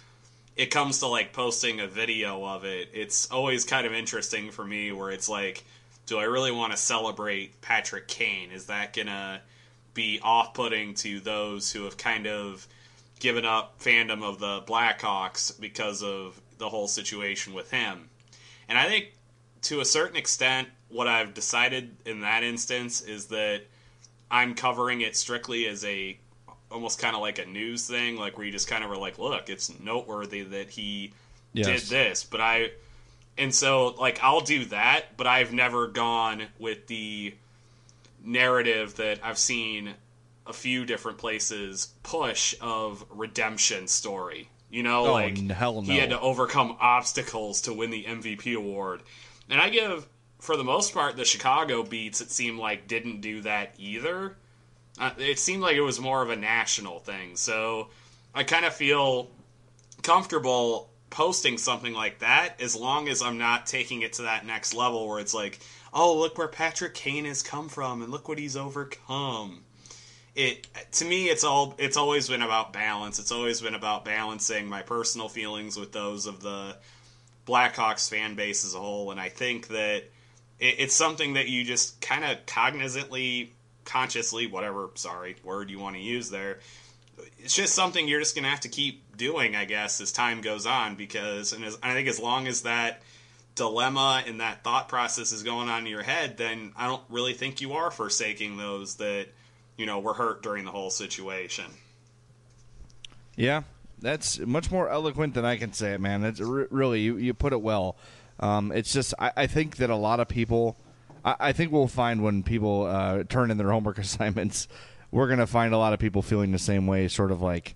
it comes to like posting a video of it, it's always kind of interesting for me where it's like, do I really want to celebrate Patrick Kane? Is that gonna be off-putting to those who have kind of given up fandom of the Blackhawks because of the whole situation with him? And I think to a certain extent, what I've decided in that instance is that I'm covering it strictly as a almost kind of like a news thing, like where you just kind of are like, look, it's noteworthy that he did this, but I, and so like I'll do that, but I've never gone with the narrative that I've seen a few different places push of redemption story. You know, Oh, like n- hell he had to overcome obstacles to win the MVP award. And I give, for the most part, the Chicago beats, it seemed like didn't do that either. It seemed like it was more of a national thing. So I kind of feel comfortable posting something like that as long as I'm not taking it to that next level where it's like, oh, look where Patrick Kane has come from and look what he's overcome it to me it's all it's always been about balance it's always been about balancing my personal feelings with those of the blackhawks fan base as a whole and i think that it, it's something that you just kind of cognizantly consciously whatever sorry word you want to use there it's just something you're just gonna have to keep doing i guess as time goes on because and as, i think as long as that dilemma and that thought process is going on in your head then i don't really think you are forsaking those that you know, were hurt during the whole situation. Yeah, that's much more eloquent than I can say it, man. Re- really you, you put it well. Um, it's just I, I think that a lot of people, I, I think we'll find when people uh, turn in their homework assignments, we're gonna find a lot of people feeling the same way. Sort of like,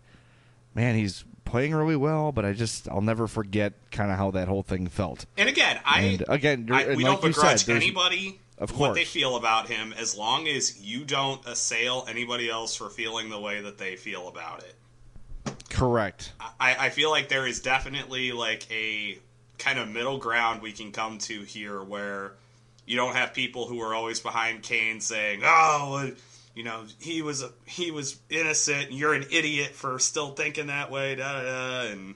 man, he's playing really well, but I just I'll never forget kind of how that whole thing felt. And again, I And again, I, and we like don't begrudge said, anybody of course. what they feel about him as long as you don't assail anybody else for feeling the way that they feel about it. Correct. I, I feel like there is definitely like a kind of middle ground we can come to here where you don't have people who are always behind Kane saying, "Oh, you know, he was a, he was innocent, and you're an idiot for still thinking that way." Da, da, da. And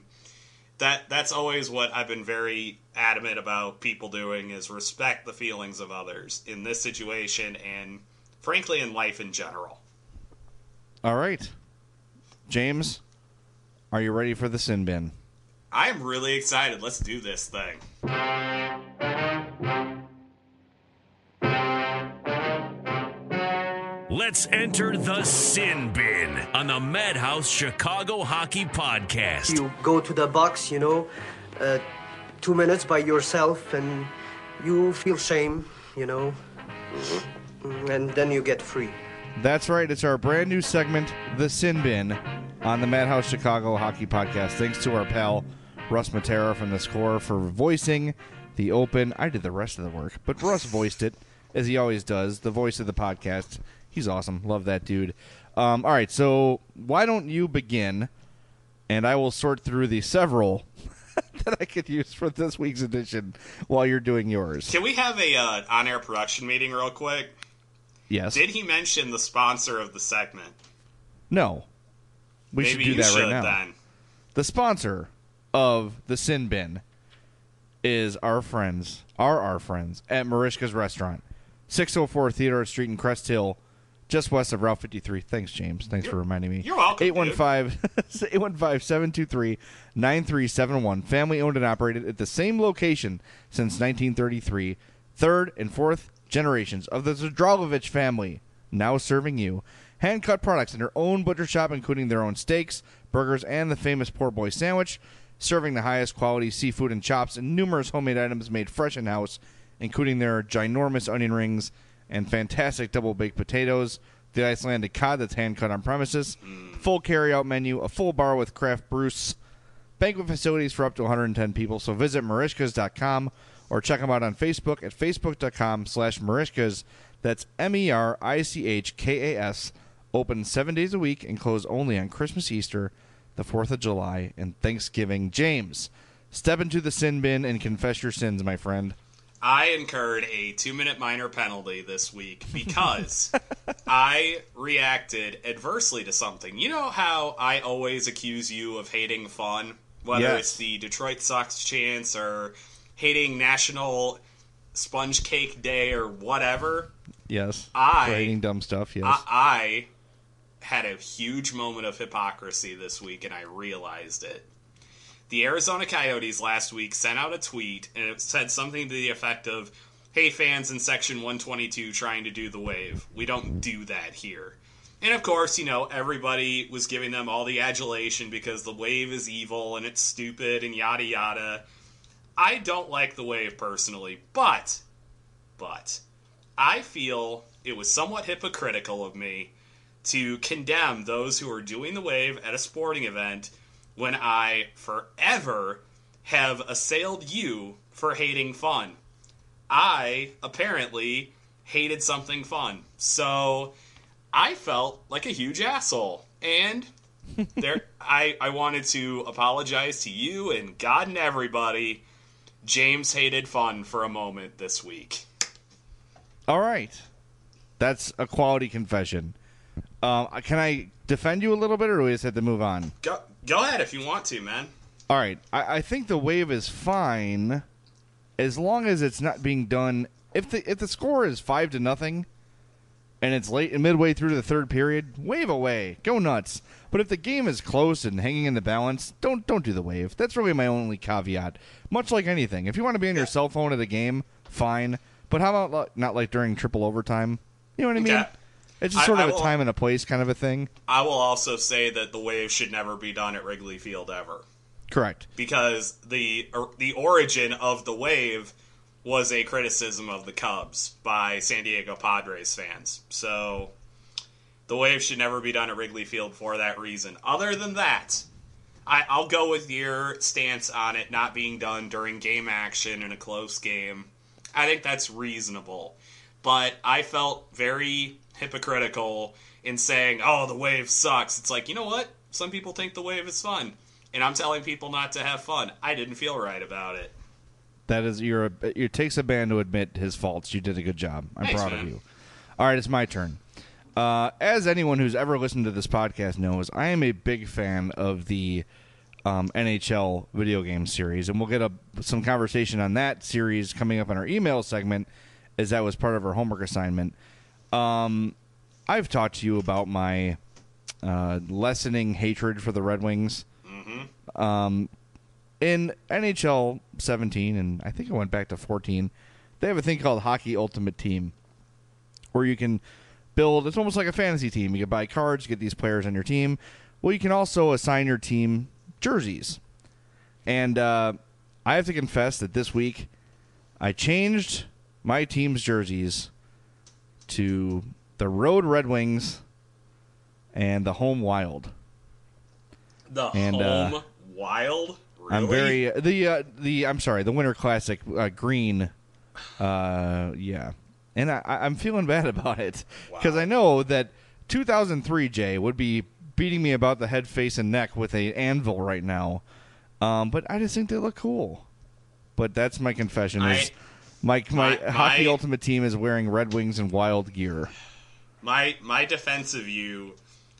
that that's always what I've been very adamant about people doing is respect the feelings of others in this situation and frankly in life in general. All right, James, are you ready for the sin bin? I am really excited. Let's do this thing. Let's enter the sin bin on the Madhouse Chicago Hockey Podcast. You go to the box, you know, uh, two minutes by yourself, and you feel shame, you know, and then you get free. That's right. It's our brand new segment, The Sin Bin, on the Madhouse Chicago Hockey Podcast. Thanks to our pal Russ Matera from the score for voicing the open. I did the rest of the work, but Russ voiced it as he always does. The voice of the podcast. He's awesome. Love that dude. Um, all right, so why don't you begin, and I will sort through the several that I could use for this week's edition while you're doing yours. Can we have a uh, on-air production meeting real quick? Yes. Did he mention the sponsor of the segment? No. We Maybe should do that should right now. then. The sponsor of the Sin Bin is our friends, are our friends at Merichka's Restaurant, 604 Theodore Street in Crest Hill, just west of Route 53. Thanks, James. Thanks for reminding me. you're welcome, dude. 815-723-9371. Family owned and operated at the same location since 1933. Third and fourth generations of the Zdralovich family now serving you. Hand cut products in their own butcher shop, including their own steaks, burgers, and the famous poor boy sandwich. Serving the highest quality seafood and chops and numerous homemade items made fresh in house, including their ginormous onion rings and fantastic double baked potatoes, the Icelandic cod that's hand cut on premises, full carry out menu, a full bar with craft brews, banquet facilities for up to 110 people. So visit merichkas.com or check them out on Facebook at facebook.com slash merichkas. That's M E R I C H K A S. Open seven days a week and close only on Christmas, Easter, the 4th of July, and Thanksgiving. James, step into the sin bin and confess your sins, my friend. I incurred a two-minute minor penalty this week because I reacted adversely to something. You know how I always accuse you of hating fun, whether Yes. it's the Detroit Sox chants or hating National Sponge Cake Day or whatever. Yes. I- hating dumb stuff, yes. I, I had a huge moment of hypocrisy this week, and I realized it. The Arizona Coyotes last week sent out a tweet, and it said something to the effect of, "Hey, fans in Section 122 trying to do the wave. We don't do that here." And of course, you know, everybody was giving them all the adulation because the wave is evil and it's stupid and yada yada. I don't like the wave personally, but, but, I feel it was somewhat hypocritical of me to condemn those who are doing the wave at a sporting event when I forever have assailed you for hating fun. I apparently hated something fun. So I felt like a huge asshole. And there I, I wanted to apologize to you and God and everybody. James hated fun for a moment this week. All right. That's a quality confession. Um, can I defend you a little bit, or do we just have to move on? Go go ahead if you want to, man. All right. I, I think the wave is fine as long as it's not being done. If the if the score is five to nothing, and it's late and midway through the third period, wave away, go nuts. But if the game is close and hanging in the balance, don't don't do the wave. That's really my only caveat. Much like anything, if you want to be on your cell phone at a game, fine. But how about not like during triple overtime? You know what I mean? Okay. It's just sort I of a will- time and a place kind of a thing. I will also say that the wave should never be done at Wrigley Field ever. Correct. because the or, the origin of the wave was a criticism of the Cubs by San Diego Padres fans. So The Wave should never be done at Wrigley Field for that reason. Other than that, I, I'll go with your stance on it not being done during game action in a close game. I think that's reasonable. But I felt very hypocritical in saying, oh, the wave sucks. It's like, you know what? Some people think the wave is fun. And I'm telling people not to have fun. I didn't feel right about it. That is, you're. A, it takes a man to admit his faults. You did a good job. I'm Thanks, proud man. of you. All right, it's my turn. Uh, as anyone who's ever listened to this podcast knows, I am a big fan of the um, NHL video game series, and we'll get a, some conversation on that series coming up in our email segment, as that was part of our homework assignment. Um, I've talked to you about my uh, lessening hatred for the Red Wings. Um, in NHL 17, and I think I went back to 14, they have a thing called Hockey Ultimate Team, where you can build. It's almost like a fantasy team. You can buy cards, get these players on your team. Well, you can also assign your team jerseys. And uh, I have to confess that this week I changed my team's jerseys to the Road Red Wings and the Home Wild. The And, uh, home wild? Really? I'm very the uh, the I'm sorry the Winter Classic uh, green, uh, yeah, and I, I- I'm feeling bad about it because I know that 2003 Jay would be beating me about the head, face, and neck with a anvil right now, um, but I just think they look cool. But that's my confession. Is my, my My- hockey my- ultimate team is wearing Red Wings and Wild gear. My my defense of you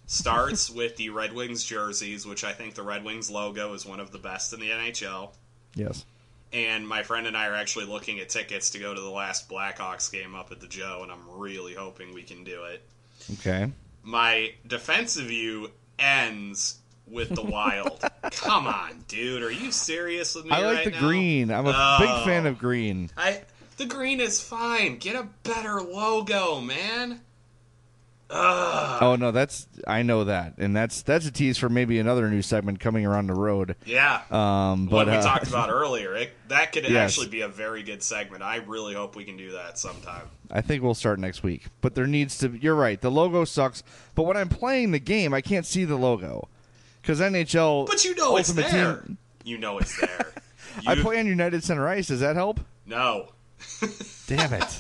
starts with the Red Wings jerseys, which I think the Red Wings logo is one of the best in the NHL. Yes. And my friend and I are actually looking at tickets to go to the last Blackhawks game up at the Joe, and I'm really hoping we can do it. Okay. My defense of you ends with the Wild. Come on, dude, are you serious with me I like right the now? green. I'm a Oh. big fan oh. of green. I the green is fine. Get a better logo, man. Ugh. Oh no, that's I know that, and that's that's a tease for maybe another new segment coming around the road. Yeah. Um, but what we uh, talked about earlier. It, that could Yes. actually be a very good segment. I really hope we can do that sometime. I think we'll start next week. But there needs to. You're right. The logo sucks. But when I'm playing the game, I can't see the logo because NHL. But you know it's there. Team- You know it's there. I play on United Center Ice. Does that help? No. Damn it.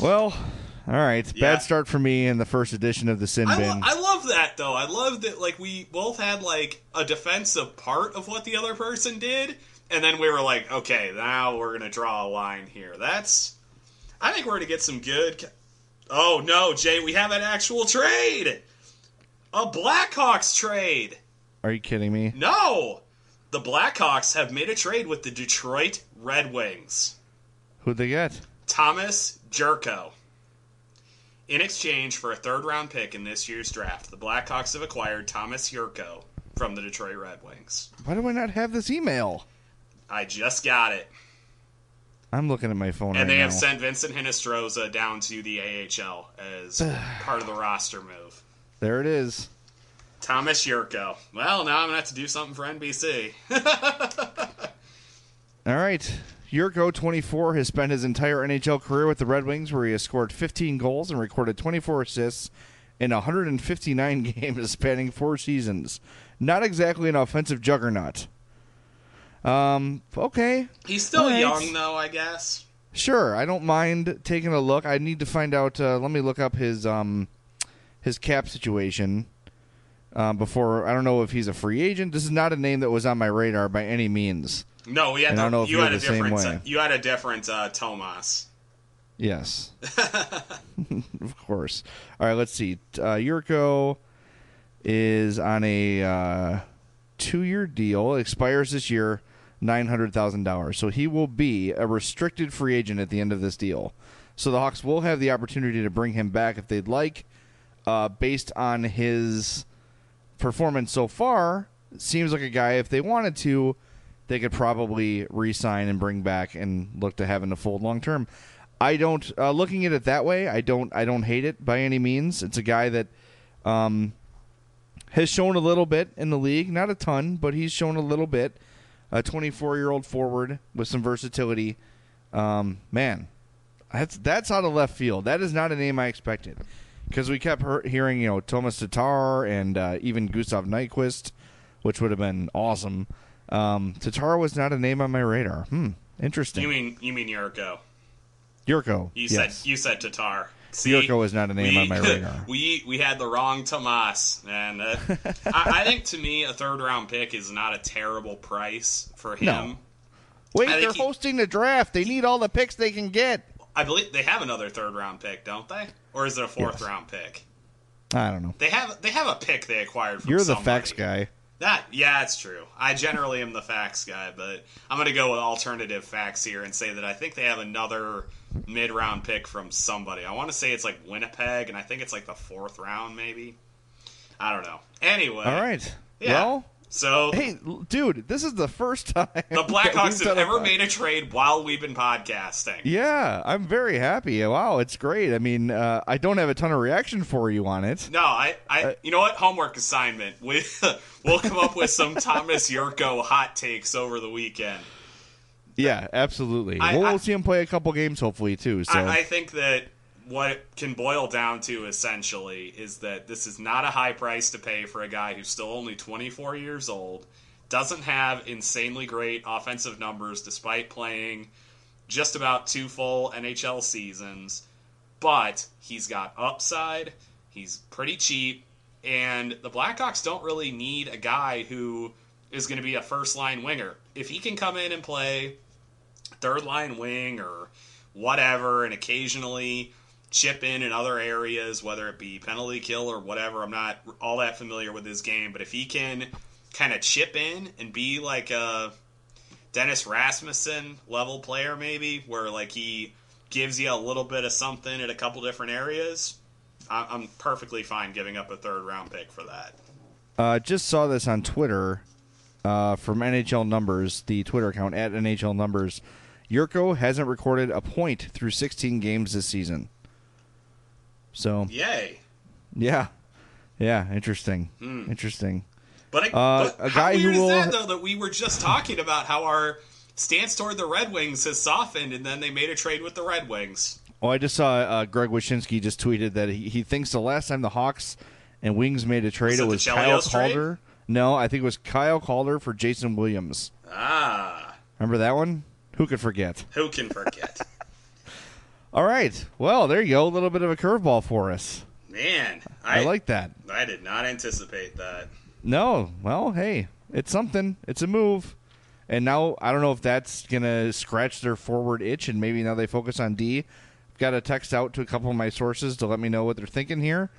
well, all right. Yeah. Bad start for me in the first edition of the Sin I, Bin. lo- I love that though. I love that like we both had like a defensive part of what the other person did, and then we were like, okay, now we're gonna draw a line here. That's. I think we're gonna get some good. ca- Oh no, Jay, we have an actual trade. A Blackhawks trade. Are you kidding me? No, the Blackhawks have made a trade with the Detroit Red Wings. Who'd they get? Tomas Jurco. In exchange for a third round pick in this year's draft, the Blackhawks have acquired Tomas Jurco from the Detroit Red Wings. Why do I not have this email? I just got it. I'm looking at my phone And right they have now. sent Vincent Hinostroza down to the AHL as part of the roster move. there it is. Tomas Jurco. Well, now I'm going to have to do something for NBC. All right. Jurco, 24, has spent his entire NHL career with the Red Wings, where he has scored 15 goals and recorded 24 assists in 159 games spanning four seasons. Not exactly an offensive juggernaut. Um. Okay. He's still right. young, though, I guess. Sure. I don't mind taking a look. I need to find out. Uh, let me look up his um his cap situation. Um, before I don't know if he's a free agent. This is not a name that was on my radar by any means. No, we had And I don't know if you had a the same different way. you had a different uh, Tomas. Yes. of course. All right, let's see. Uh, Jurco is on a uh, two year deal, expires this year, $900,000. So he will be a restricted free agent at the end of this deal. So the Hawks will have the opportunity to bring him back if they'd like, uh, based on his performance so far. Seems like a guy, if they wanted to, they could probably re-sign and bring back and look to have in the fold long term. I don't uh, looking at it that way. I don't. I don't hate it by any means. It's a guy that um, has shown a little bit in the league, not a ton, but he's shown a little bit. A 24 year old forward with some versatility. Um, man, that's that's out of left field. That is not a name I expected. Because we kept hear- hearing, you know, Tomas Tatar and uh, even Gustav Nyquist, which would have been awesome. Um, Tatar was not a name on my radar. Hmm, interesting. You mean you mean Jurco? Jurco. You yes. said you said Tatar. See, Jurco is not a name we, on my radar. we we had the wrong Tomas, and uh, I, I think to me a third round pick is not a terrible price for him. No. Wait, they're he- hosting the draft. They need all the picks they can get. I believe they have another third round pick, don't they? Or is it a fourth Yes. round pick? I don't know. They have they have a pick they acquired from You're the somebody. facts guy. That yeah, it's true. I generally am the facts guy, but I'm going to go with alternative facts here and say that I think they have another mid round pick from somebody. I want to say it's like Winnipeg, and I think it's like the fourth round, maybe. I don't know. Anyway, All right. Yeah. Well, so hey, dude, this is the first time the Blackhawks have ever made a trade while we've been podcasting. Yeah, I'm very happy. Wow, it's great. I mean, uh, I don't have a ton of reaction for you on it. No, I, I, Uh, you know what? Homework assignment. We, we'll come up with some Tomas Jurco hot takes over the weekend. Yeah, absolutely. I- we'll, I- see him play a couple games, hopefully, too. So I, I think that what it can boil down to essentially is that this is not a high price to pay for a guy who's still only 24 years old, doesn't have insanely great offensive numbers despite playing just about two full NHL seasons, but he's got upside, he's pretty cheap, and the Blackhawks don't really need a guy who is going to be a first line winger. If he can come in and play third line wing or whatever, and occasionally chip in in other areas, whether it be penalty kill or whatever. I'm not all that familiar with his game, but if he can kind of chip in and be like a Dennis Rasmussen level player, maybe where like he gives you a little bit of something at a couple different areas, I'm perfectly fine giving up a third round pick for that. uh, just saw this on Twitter uh, from NHL Numbers, the Twitter account at NHL Numbers. Jurco hasn't recorded a point through 16 games this season. So, Yay! yeah. Yeah, interesting. Hmm. Interesting. But, I, Uh, but a how guy weird who will- is that though? That we were just talking about how our stance toward the Red Wings has softened, and then they made a trade with the Red Wings. Oh, I just saw uh, Greg Wyshynski just tweeted that he, he thinks the last time the Hawks and Wings made a trade, Was it it was Kyle Chelios trade? Calder. No, I think it was Kyle Calder for Jason Williams. Ah, Remember that one? Who could forget? who can forget? All right. Well, there you go. A little bit of a curveball for us. Man, I, I, like that. I did not anticipate that. No, well, hey, it's something. It's a move. And now I don't know if that's gonna scratch their forward itch, and maybe now they focus on D. I've got a text out to a couple of my sources to let me know what they're thinking here.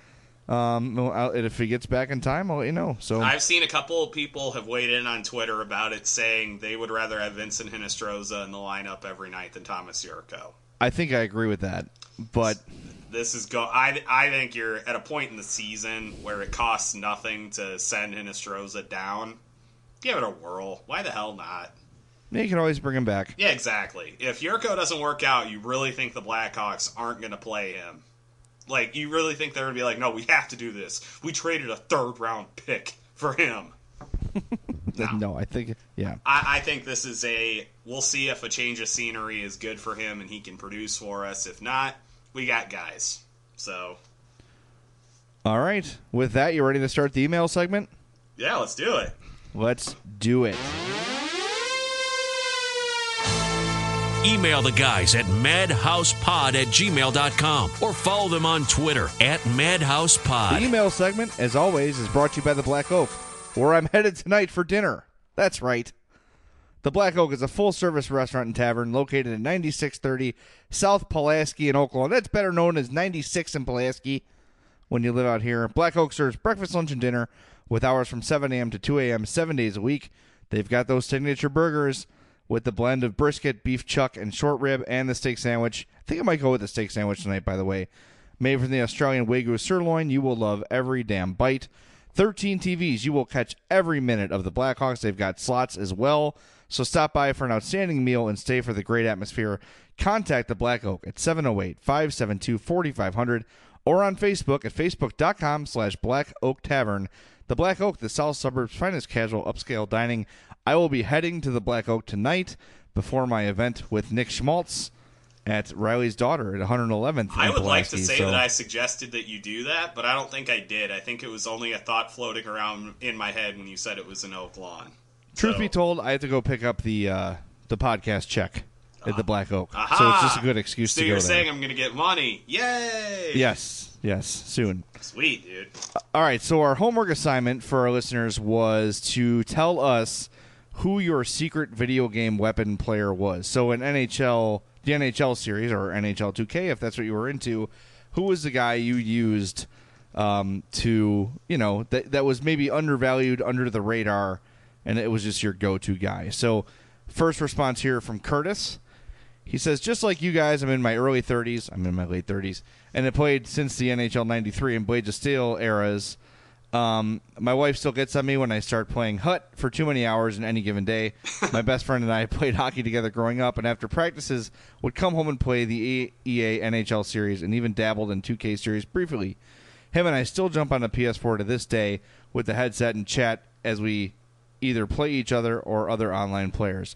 Um, I'll- if he gets back in time, I'll let you know. So I've seen a couple of people have weighed in on Twitter about it, saying they would rather have Vincent Hinostroza in the lineup every night than Tomas Jurco. I think I agree with that. But This is go. I I think you're at a point in the season where it costs nothing to send Hinostroza down. Give it a whirl. Why the hell not? you can always bring him back. Yeah, exactly. If Jurco doesn't work out, you really think the Blackhawks aren't going to play him? Like, you really think they're going to be like, no, we have to do this. We traded a third round pick for him. No, I think yeah. I, I think this is a. We'll see if a change of scenery is good for him and he can produce for us. If not, we got guys. So, All right. With that, you ready to start the email segment? yeah, let's do it. Let's do it. Email the guys at madhousepod at gmail.com or follow them on Twitter at madhousepod. The email segment, as always, is brought to you by the Black Oak, where I'm headed tonight for dinner. That's right. The Black Oak is a full service restaurant and tavern located at 9630 South Pulaski in Oak Lawn. That's better known as 96 in Pulaski when you live out here. Black Oak serves breakfast, lunch, and dinner with hours from 7 a.m. to 2 a.m. seven days a week. They've got those signature burgers with the blend of brisket, beef chuck, and short rib, and the steak sandwich. I think I might go with the steak sandwich tonight, by the way. Made from the Australian Wagyu sirloin, you will love every damn bite. 13 TVs, you will catch every minute of the Blackhawks. They've got slots as well. So stop by for an outstanding meal and stay for the great atmosphere. Contact the Black Oak at 708-572-4500 or on Facebook at facebook.com slash Black Oak Tavern. The Black Oak, the South Suburbs' finest casual upscale dining. I will be heading to the Black Oak tonight before my event with Nick Schmaltz at Riley's daughter at 111th. I would like to say so- that I suggested that you do that, but I don't think I did. I think it was only a thought floating around in my head when you said it was an oak lawn. Truth So- be told, I have to go pick up the uh, the podcast check at the Black Oak, Aha! so it's just a good excuse So to go you're there. saying I'm going to get money? Yay! yes, yes, soon. Sweet, dude. All right, so our homework assignment for our listeners was to tell us who your secret video game weapon player was. So in NHL, the NHL series or NHL 2K, if that's what you were into, who was the guy you used um, to, you know, that that was maybe undervalued, under the radar, and it was just your go-to guy. So first response here from Curtis. He says, just like you guys, I'm in my early 30s. I'm in my late 30s, and I played since the NHL '93 and Blades of Steel eras. Um, my wife still gets on me when I start playing Hut for too many hours in any given day. my best friend and I played hockey together growing up, and after practices, would come home and play the EA NHL series, and even dabbled in 2K series briefly. Him and I still jump on the PS4 to this day with the headset and chat as we either play each other or other online players.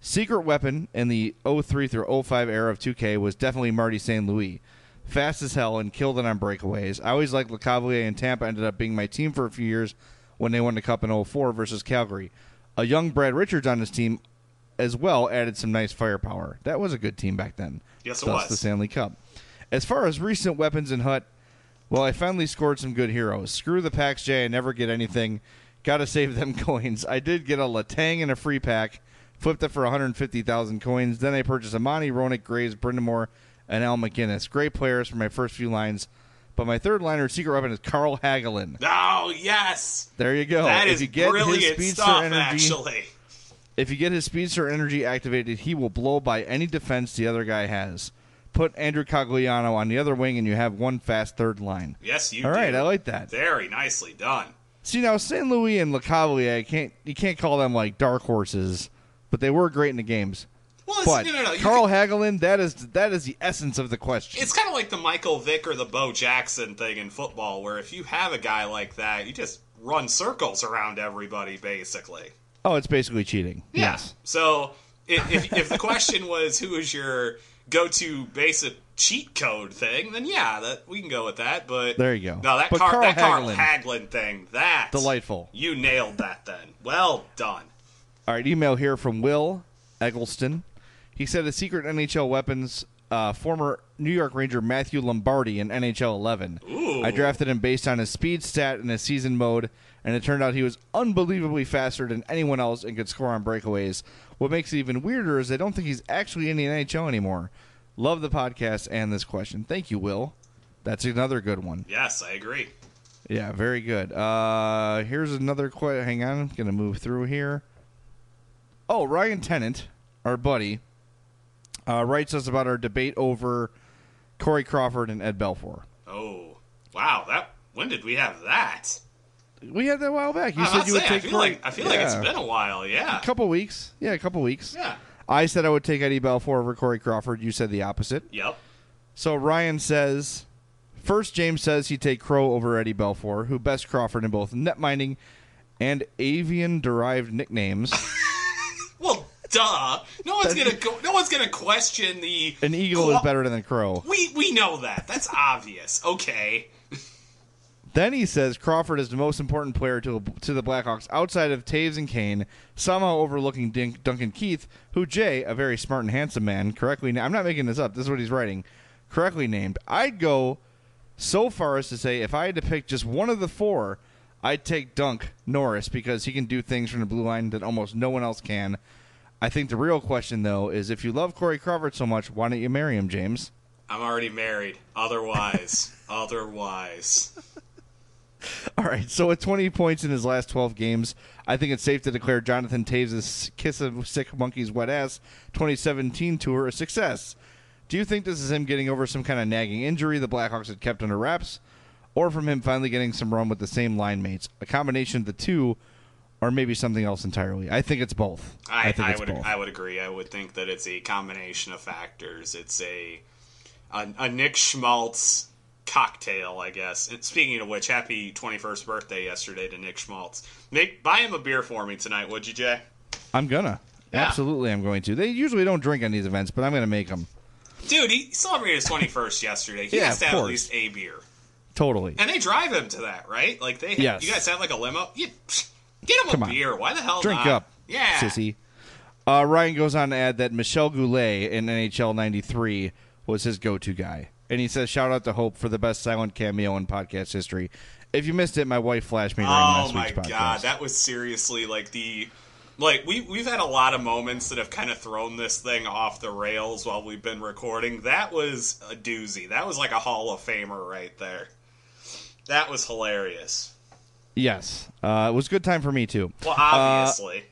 Secret weapon in the 03 through 05 era of 2K was definitely Marty St. Louis. Fast as hell and killed it on breakaways. I always liked LeCavalier and Tampa ended up being my team for a few years when they won the Cup in 04 versus Calgary. A young Brad Richards on his team as well added some nice firepower. That was a good team back then. Yes, it Thus was. the Stanley Cup. As far as recent weapons in Hut, well, I finally scored some good heroes. Screw the packs, Jay. I never get anything. Got to save them coins. I did get a Letang and a free pack. Flipped it for 150,000 coins. Then I purchased Amani, Roenick, Graves, Brind'Amour, and Al MacInnis. Great players for my first few lines. But my third liner secret weapon is Carl Hagelin. Oh, yes! There you go. That if is you get brilliant his speedster stuff, energy, actually. if you get his speedster energy activated, he will blow by any defense the other guy has. Put Andrew Cogliano on the other wing, and you have one fast third line. Yes, you All do. right, I like that. Very nicely done. See now, St. Louis and LeCavalier, I can't you can't call them like dark horses, but they were great in the games. Well, but no, no, no. You Carl Hagelin, that is that is the essence of the question. It's kind of like the Michael Vick or the Bo Jackson thing in football, where if you have a guy like that, you just run circles around everybody, basically. Oh, it's basically cheating. Yeah. Yes. So if, if, if the question was who is your go-to basic cheat code thing, then yeah, that we can go with that. But There you go. No, that, Car- Carl that Carl Hagelin. Hagelin thing, that Delightful. You nailed that. Then well done. All right, email here from Will Eggleston. He said the secret NHL weapons uh, former New York Ranger Matthew Lombardi in NHL 11. Ooh. I drafted him based on his speed stat in his season mode, and it turned out he was unbelievably faster than anyone else and could score on breakaways. What makes it even weirder is I don't think he's actually in the NHL anymore. Love the podcast and this question. Thank you, Will. That's another good one. Yes, I agree. Yeah, very good. Uh, here's another question. Hang on, I'm gonna move through here. Oh, Ryan Tennant, our buddy, uh, writes us about our debate over Corey Crawford and Ed Belfour. Oh, wow! That when did we have that? We had that a while back. You I said you would say, I take feel Corey. like I feel like it's been a while. Yeah. a couple weeks. Yeah, a couple weeks. Yeah. I said I would take Eddie Belfour over Corey Crawford. You said the opposite. Yep. So Ryan says, first James says he'd take Crow over Eddie Belfour, who best Crawford in both net mining and avian derived nicknames. Duh. No one's gonna go. No one's gonna question the. An eagle is better than a crow. We we know that. That's obvious. Okay. Then he says Crawford is the most important player to to the Blackhawks outside of Toews and Kane, somehow overlooking Dink, Duncan Keith, who Jay, a very smart and handsome man, correctly. I'm not making this up. This is what he's writing. Correctly named. I'd go so far as to say if I had to pick just one of the four, I'd take Dunk Norris because he can do things from the blue line that almost no one else can. I think the real question though is if you love Corey Crawford so much, why don't you marry him, James? I'm already married. Otherwise, otherwise. All right, so at 20 points in his last 12 games, I think it's safe to declare Jonathan Toews' Kiss of Sick Monkey's Wet Ass 2017 tour a success. Do you think this is him getting over some kind of nagging injury the Blackhawks had kept under wraps, or from him finally getting some run with the same line mates? A combination of the two, or maybe something else entirely? I think it's both. I, think I, would both. I would agree. I would think that it's a combination of factors. It's a a, a Nick Schmaltz cocktail, I guess. And speaking of which, happy 21st birthday yesterday to Nick Schmaltz. Make buy him a beer for me tonight, would you, Jay? I'm gonna. Yeah. Absolutely, I'm going to. They usually don't drink on these events, but I'm going to make them. Dude, he celebrated his 21st yesterday. He Yeah, has to have at least a beer. Totally. And they drive him to that, right? Like they, Yes. you guys have like a limo. You, get him Come a on. beer. Why the hell Drink not? up, Yeah, sissy. Uh, Ryan goes on to add that Michel Goulet in NHL '93 was his go-to guy, and he says, "Shout out to Hope for the best silent cameo in podcast history." If you missed it, my wife flashed me during Oh last week's podcast. god, that was seriously like the like we we've had a lot of moments that have kind of thrown this thing off the rails while we've been recording. That was a doozy. That was like a Hall of Famer right there. That was hilarious. Yes, uh, it was a good time for me too. Well, Uh, obviously.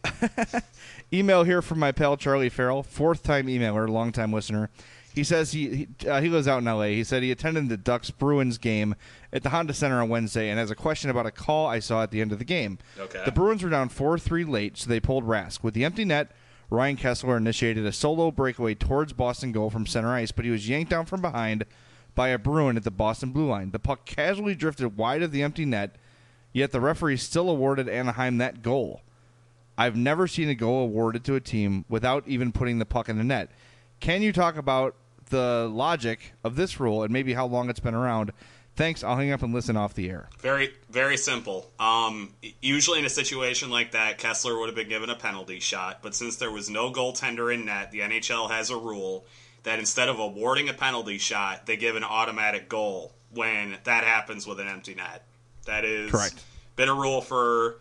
email here from my pal Charlie Farrell, fourth time emailer, long time listener. He says he he, uh, he lives out in L.A. He said he attended the Ducks Bruins game at the Honda Center on Wednesday and has a question about a call I saw at the end of the game. Okay. The Bruins were down four three late, so they pulled Rask with the empty net. Ryan Kesler initiated a solo breakaway towards Boston goal from center ice, but he was yanked down from behind by a Bruin at the Boston blue line. The puck casually drifted wide of the empty net, yet the referee still awarded Anaheim that goal. I've never seen a goal awarded to a team without even putting the puck in the net. Can you talk about the logic of this rule and maybe how long it's been around? Thanks. I'll hang up and listen off the air. Very, very simple. Um, usually in a situation like that, Kesler would have been given a penalty shot, but since there was no goaltender in net, the NHL has a rule that instead of awarding a penalty shot, they give an automatic goal when that happens with an empty net. That is Correct. Been a rule for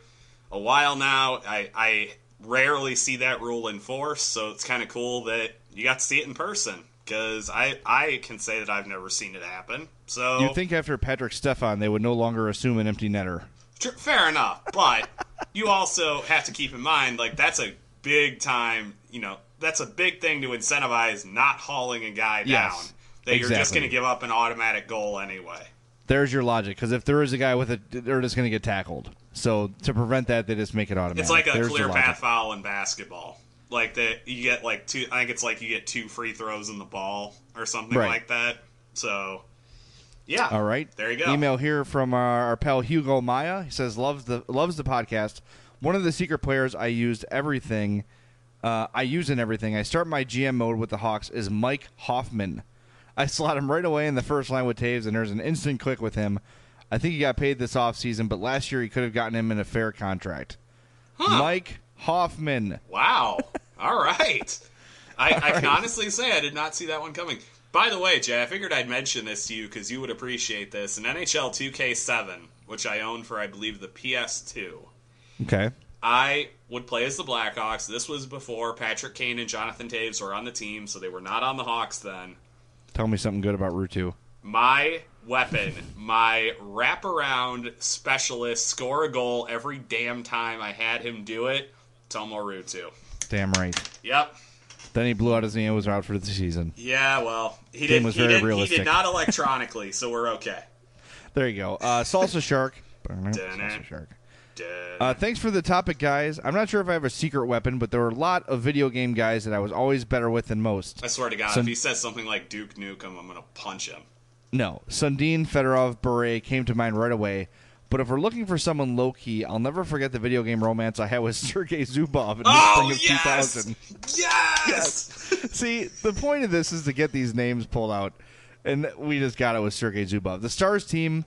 a while now. I, I rarely see that rule enforced, so it's kind of cool that you got to see it in person. Because I, I can say that I've never seen it happen. So You'd think after Patrik Stefan, they would no longer assume an empty netter. Tr- Fair enough, but you also have to keep in mind, like that's a big time. You know, that's a big thing to incentivize not hauling a guy down. Yes, that you're just going to give up an automatic goal anyway. There's your logic, because if there is a guy with a, they're just going to get tackled. So to prevent that, they just make it automatic. It's like a There's clear path foul in basketball. Like that, you get like two. I think it's like you get two free throws in the ball or something Right. like that. So, yeah. All right. There you go. Email here from our, our pal Hugo Maya. He says loves the loves the podcast. One of the secret players I used everything. Uh, I use in everything. I start my GM mode with the Hawks is Mike Hoffman. I slot him right away in the first line with Toews, and there's an instant click with him. I think he got paid this offseason, but last year he could have gotten him in a fair contract. Mike Hoffman. Wow. All right. I, I can honestly say I did not see that one coming. By the way, Jay, I figured I'd mention this to you because you would appreciate this. In NHL 2K7, which I own for, I believe, the PS2, Okay. I would play as the Blackhawks. This was before Patrick Kane and Jonathan Toews were on the team, so they were not on the Hawks then. Tell me something good about Ruutu. My weapon, my wraparound specialist, score a goal every damn time I had him do it. Tuomo Ruutu. Damn right. Yep. Then he blew out his knee and was out for the season. Yeah, well, he Game did. was he, very did he did not electronically, so we're okay. There you go. Uh, Salsa Shark. Salsa Shark. Uh, thanks for the topic, guys. I'm not sure if I have a secret weapon, but there were a lot of video game guys that I was always better with than most. I swear to God, So- if he says something like Duke Nukem, I'm gonna punch him. No, Sundin, Fedorov, Bure came to mind right away. But if we're looking for someone low key, I'll never forget the video game romance I had with Sergei Zubov in the Oh, spring of yes! 2000. Yes! See, the point of this is to get these names pulled out, and we just got it with Sergei Zubov. The Stars team,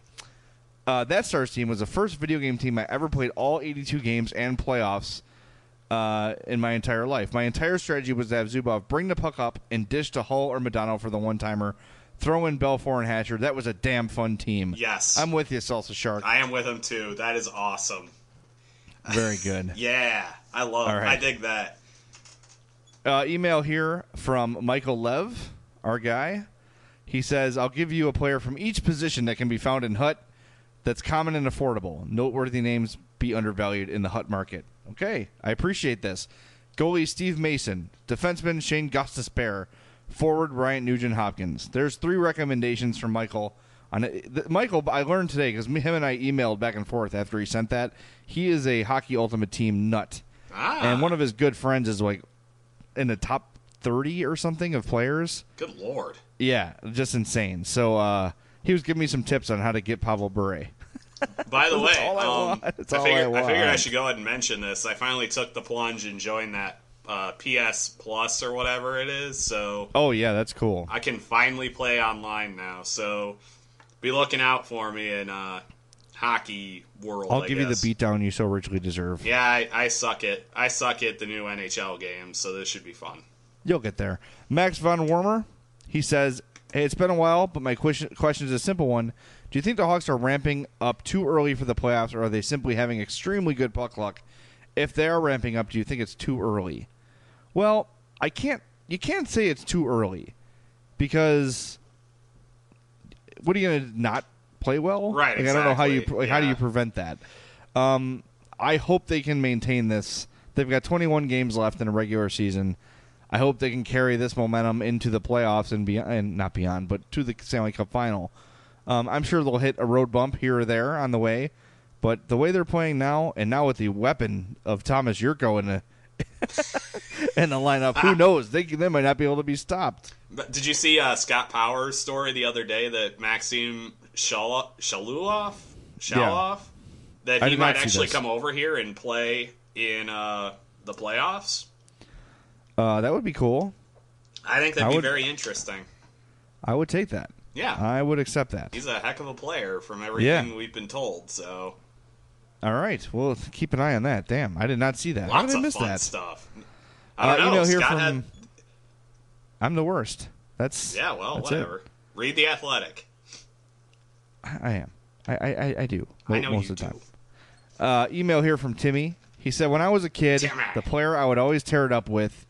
uh, that Stars team was the first video game team I ever played all 82 games and playoffs uh, in my entire life. My entire strategy was to have Zubov bring the puck up and dish to Hull or Modano for the one timer, throw in Belfour and Hatcher. That was a damn fun team. Yes. I'm with you, Salsa Shark. I am with him too. That is awesome. Very good. Yeah, I love. Right. I dig that. Uh, email here from Michael Lev, our guy. He says, I'll give you a player from each position that can be found in Hut that's common and affordable. Noteworthy names be undervalued in the Hut market. Okay, I appreciate this. Goalie Steve Mason, defenseman Shane Gostisbehere, forward Bryant Nugent Hopkins. There's three recommendations from Michael. On it. Michael, I learned today because him and I emailed back and forth after he sent that. He is a hockey ultimate team nut, Ah. and one of his good friends is like in the top 30 or something of players. Good lord. Yeah, just insane. So uh, he was giving me some tips on how to get Pavel Bure. By the way, I um, I, I figured, I, figured I should go ahead and mention this. I finally took the plunge and joined that uh, PS Plus or whatever it is, so Oh yeah, that's cool. I can finally play online now. So be looking out for me in uh, hockey world. I'll give you the beatdown you so richly deserve. Yeah, I, I suck it. I suck at the new NHL games, so this should be fun. You'll get there. Max von Warmer, he says, "Hey, it's been a while, but my question question is a simple one. Do you think the Hawks are ramping up too early for the playoffs, or are they simply having extremely good puck luck? If they are ramping up, do you think it's too early? Well, I can't. You can't say it's too early because what are you going to not play well? Right, Like, I don't know how you exactly, like, how do you prevent that. Um, I hope they can maintain this. They've got 21 games left in a regular season. I hope they can carry this momentum into the playoffs and beyond, and not beyond, but to the Stanley Cup final. Um, I'm sure they'll hit a road bump here or there on the way, but the way they're playing now, and now with the weapon of Tomas Jurco in the in the lineup, who knows? They they might not be able to be stopped. But did you see uh, Scott Powers' story the other day that Maxim Shal- Shaluov, Shaloff, that he might actually come over here and play in uh, the playoffs? Uh, that would be cool. I think that'd I be would- very interesting. I would take that. Yeah. I would accept that. He's a heck of a player from everything Yeah. we've been told. So All right. Well, keep an eye on that. Damn, I did not see that. How lots did I of miss that? stuff. I don't Uh, know. email here Scott from. had- I'm the worst. That's yeah, well, that's it. whatever. Read the Athletic. I am. I I, I- I do. I know most you of the time. Uh, email here from Timmy. He said, "When I was a kid, Timmy. the player I would always tear it up with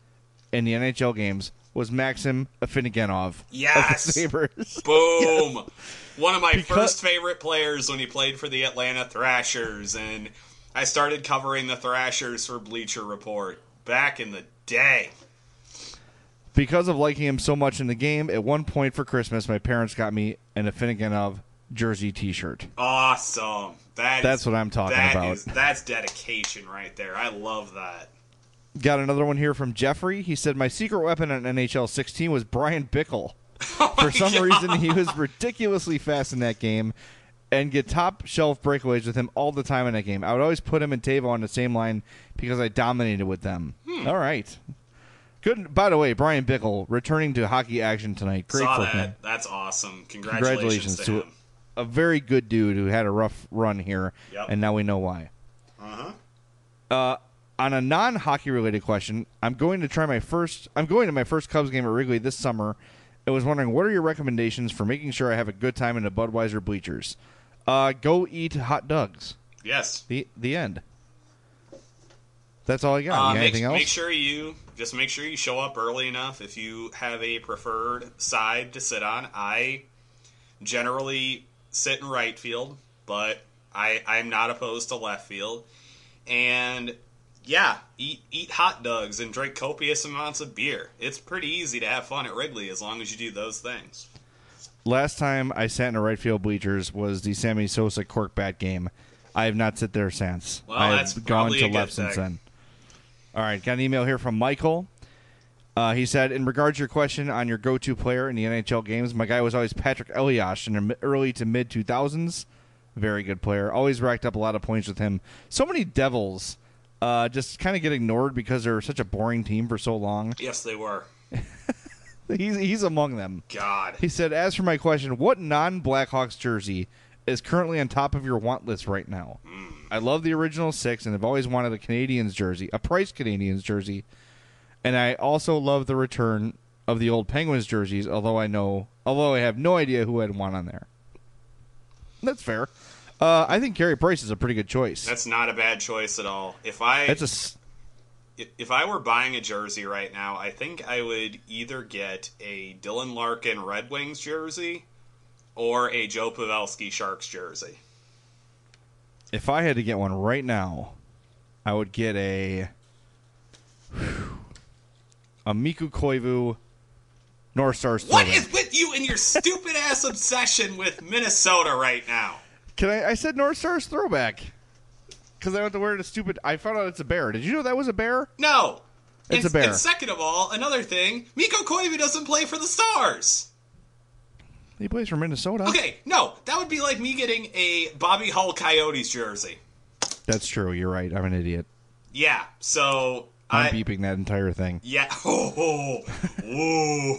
in the NHL games was Maxim Afinogenov of the Sabres. Boom. One of my Because- first favorite players when he played for the Atlanta Thrashers, and I started covering the Thrashers for Bleacher Report back in the day. because of liking him so much in the game, at one point for Christmas, my parents got me an Afinogenov jersey T-shirt. Awesome. That That's is- what I'm talking that about. is- that's dedication right there. I love that. Got another one here from Jeffrey. He said, My secret weapon on NHL 16 was Bryan Bickell. Oh For some reason, he was ridiculously fast in that game and get top shelf breakaways with him all the time in that game. I would always put him and Tavo on the same line because I dominated with them. Hmm. All right. Good. By the way, Bryan Bickell returning to hockey action tonight. Great Saw that. That's awesome. Congratulations, Congratulations to, to him. a very good dude who had a rough run here, Yep. and now we know why. Uh-huh. Uh, on a non-hockey related question, I'm going to try my first. I'm going to my first Cubs game at Wrigley this summer. I was wondering what are your recommendations for making sure I have a good time in the Budweiser bleachers. Uh, go eat hot dogs. Yes. The the end. That's all I got. Uh, make, anything else? make sure you just make sure you show up early enough if you have a preferred side to sit on. I generally sit in right field, but I I'm not opposed to left field. And yeah, eat eat hot dogs and drink copious amounts of beer. It's pretty easy to have fun at Wrigley as long as you do those things. Last time I sat in the right field bleachers was the Sammy Sosa cork bat game. I have not sat there since. Well, I have gone to left since then. All right, got an email here from Michael. Uh, he said, in regards to your question on your go-to player in the NHL games, my guy was always Patrik Elias in the early to mid 2000s. Very good player. Always racked up a lot of points with him. So many Devils uh, just kind of get ignored because they're such a boring team for so long. Yes, they were. He's he's among them. God. He said, as for my question, what non-Blackhawks jersey is currently on top of your want list right now? I love the original six, and I've always wanted a Canadiens jersey, a Price Canadiens jersey, and I also love the return of the old Penguins jerseys. Although I know, although I have no idea who I'd want on there. That's fair. Uh, I think Carey Price is a pretty good choice. That's not a bad choice at all. If I That's a if I were buying a jersey right now, I think I would either get a Dylan Larkin Red Wings jersey or a Joe Pavelski Sharks jersey. if I had to get one right now, I would get a a Mikko Koivu North Stars. What is with you and your stupid ass obsession with Minnesota right now? Can I? I said North Stars throwback because I don't have to wear the stupid. I found out it's a bear. Did you know that was a bear? No. It's and, a bear. And second of all, another thing, Mikko Koivu doesn't play for the Stars. He plays for Minnesota. Okay, no, that would be like me getting a Bobby Hull Coyotes jersey. That's true. You're right. I'm an idiot. Yeah, so I'm I- beeping that entire thing. Yeah. Oh, whoa. Oh, oh.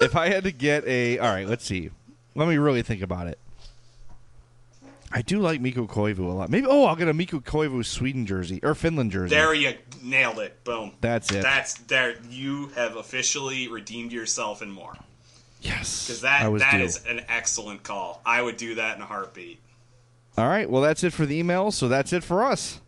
if I had to get a, all right, let's see. Let me really think about it. I do like Mikko Koivu a lot. Maybe oh, I'll get a Mikko Koivu Sweden jersey or Finland jersey. There you nailed it. Boom. That's it. That's there. You have officially redeemed yourself and more. Yes. Because that that due. is an excellent call. I would do that in a heartbeat. All right. Well, that's it for the emails. So that's it for us.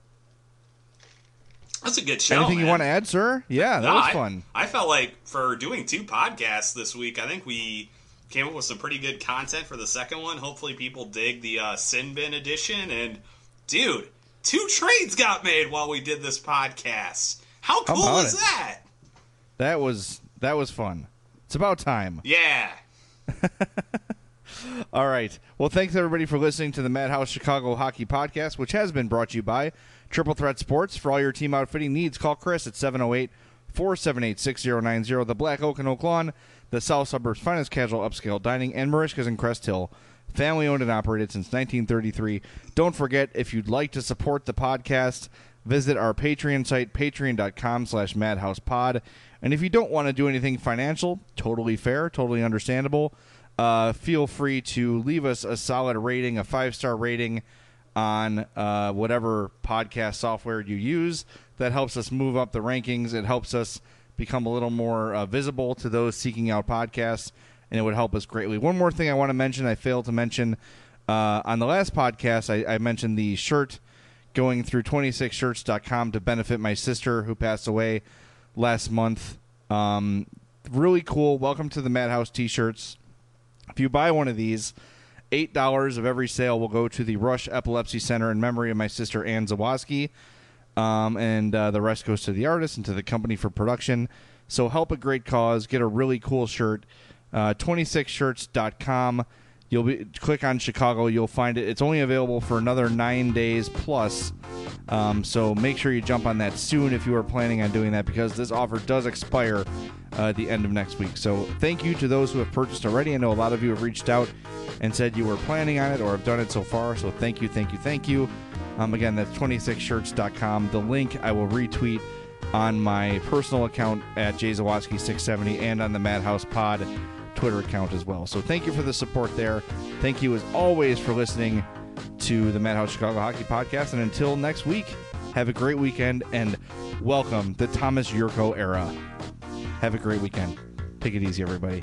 That's a good show. Anything you want to add, sir? Yeah, that No, was I- fun. I felt like for doing two podcasts this week, I think we came up with some pretty good content for the second one. Hopefully, people dig the uh, Sin Bin edition. And dude, two trades got made while we did this podcast. How How cool about is it? that? That was that was fun. It's about time. Yeah. All right. Well, thanks everybody for listening to the Madhouse Chicago Hockey Podcast, which has been brought to you by Triple Threat Sports. For all your team outfitting needs, call Chris at 708 478 6090. The Black Oak and Oak Lawn, the South Suburbs' finest casual upscale dining, and Merichka's in Crest Hill. Family owned and operated since 1933. Don't forget, if you'd like to support the podcast, visit our Patreon site, patreon.com slash madhousepod. And if you don't want to do anything financial, totally fair, totally understandable, uh, feel free to leave us a solid rating, a five star rating on uh, whatever podcast software you use. That helps us move up the rankings. It helps us become a little more uh, visible to those seeking out podcasts, and it would help us greatly. One more thing I want to mention, I failed to mention uh, on the last podcast, I, I mentioned the shirt going through 26shirts.com to benefit my sister who passed away last month. Um, really cool. Welcome to the Madhouse t shirts. If you buy one of these, eight dollars of every sale will go to the Rush Epilepsy Center in memory of my sister Anne Zawaski, um, and uh, the rest goes to the artist and to the company for production. So help a great cause. Get a really cool shirt. Uh, 26shirts.com. You'll be click on Chicago. You'll find it. It's only available for another nine days plus. Um, so make sure you jump on that soon if you are planning on doing that because this offer does expire uh, at the end of next week. So thank you to those who have purchased already. I know a lot of you have reached out and said you were planning on it or have done it so far. So thank you, thank you, thank you. Um, again, that's 26shirts.com. The link I will retweet on my personal account at jzawaski670 and on the Madhouse Pod Twitter account as well. So thank you for the support there. Thank you as always for listening to the Madhouse Chicago Hockey Podcast. And until next week, have a great weekend and welcome the Tomas Jurco era. Have a great weekend. Take it easy, everybody.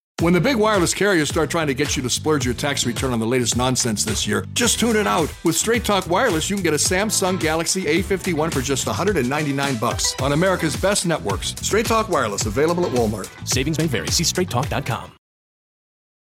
When the big wireless carriers start trying to get you to splurge your tax return on the latest nonsense this year, just tune it out. With Straight Talk Wireless, you can get a Samsung Galaxy A51 for just 199 bucks on America's best networks. Straight Talk Wireless available at Walmart. Savings may vary. See straighttalk.com.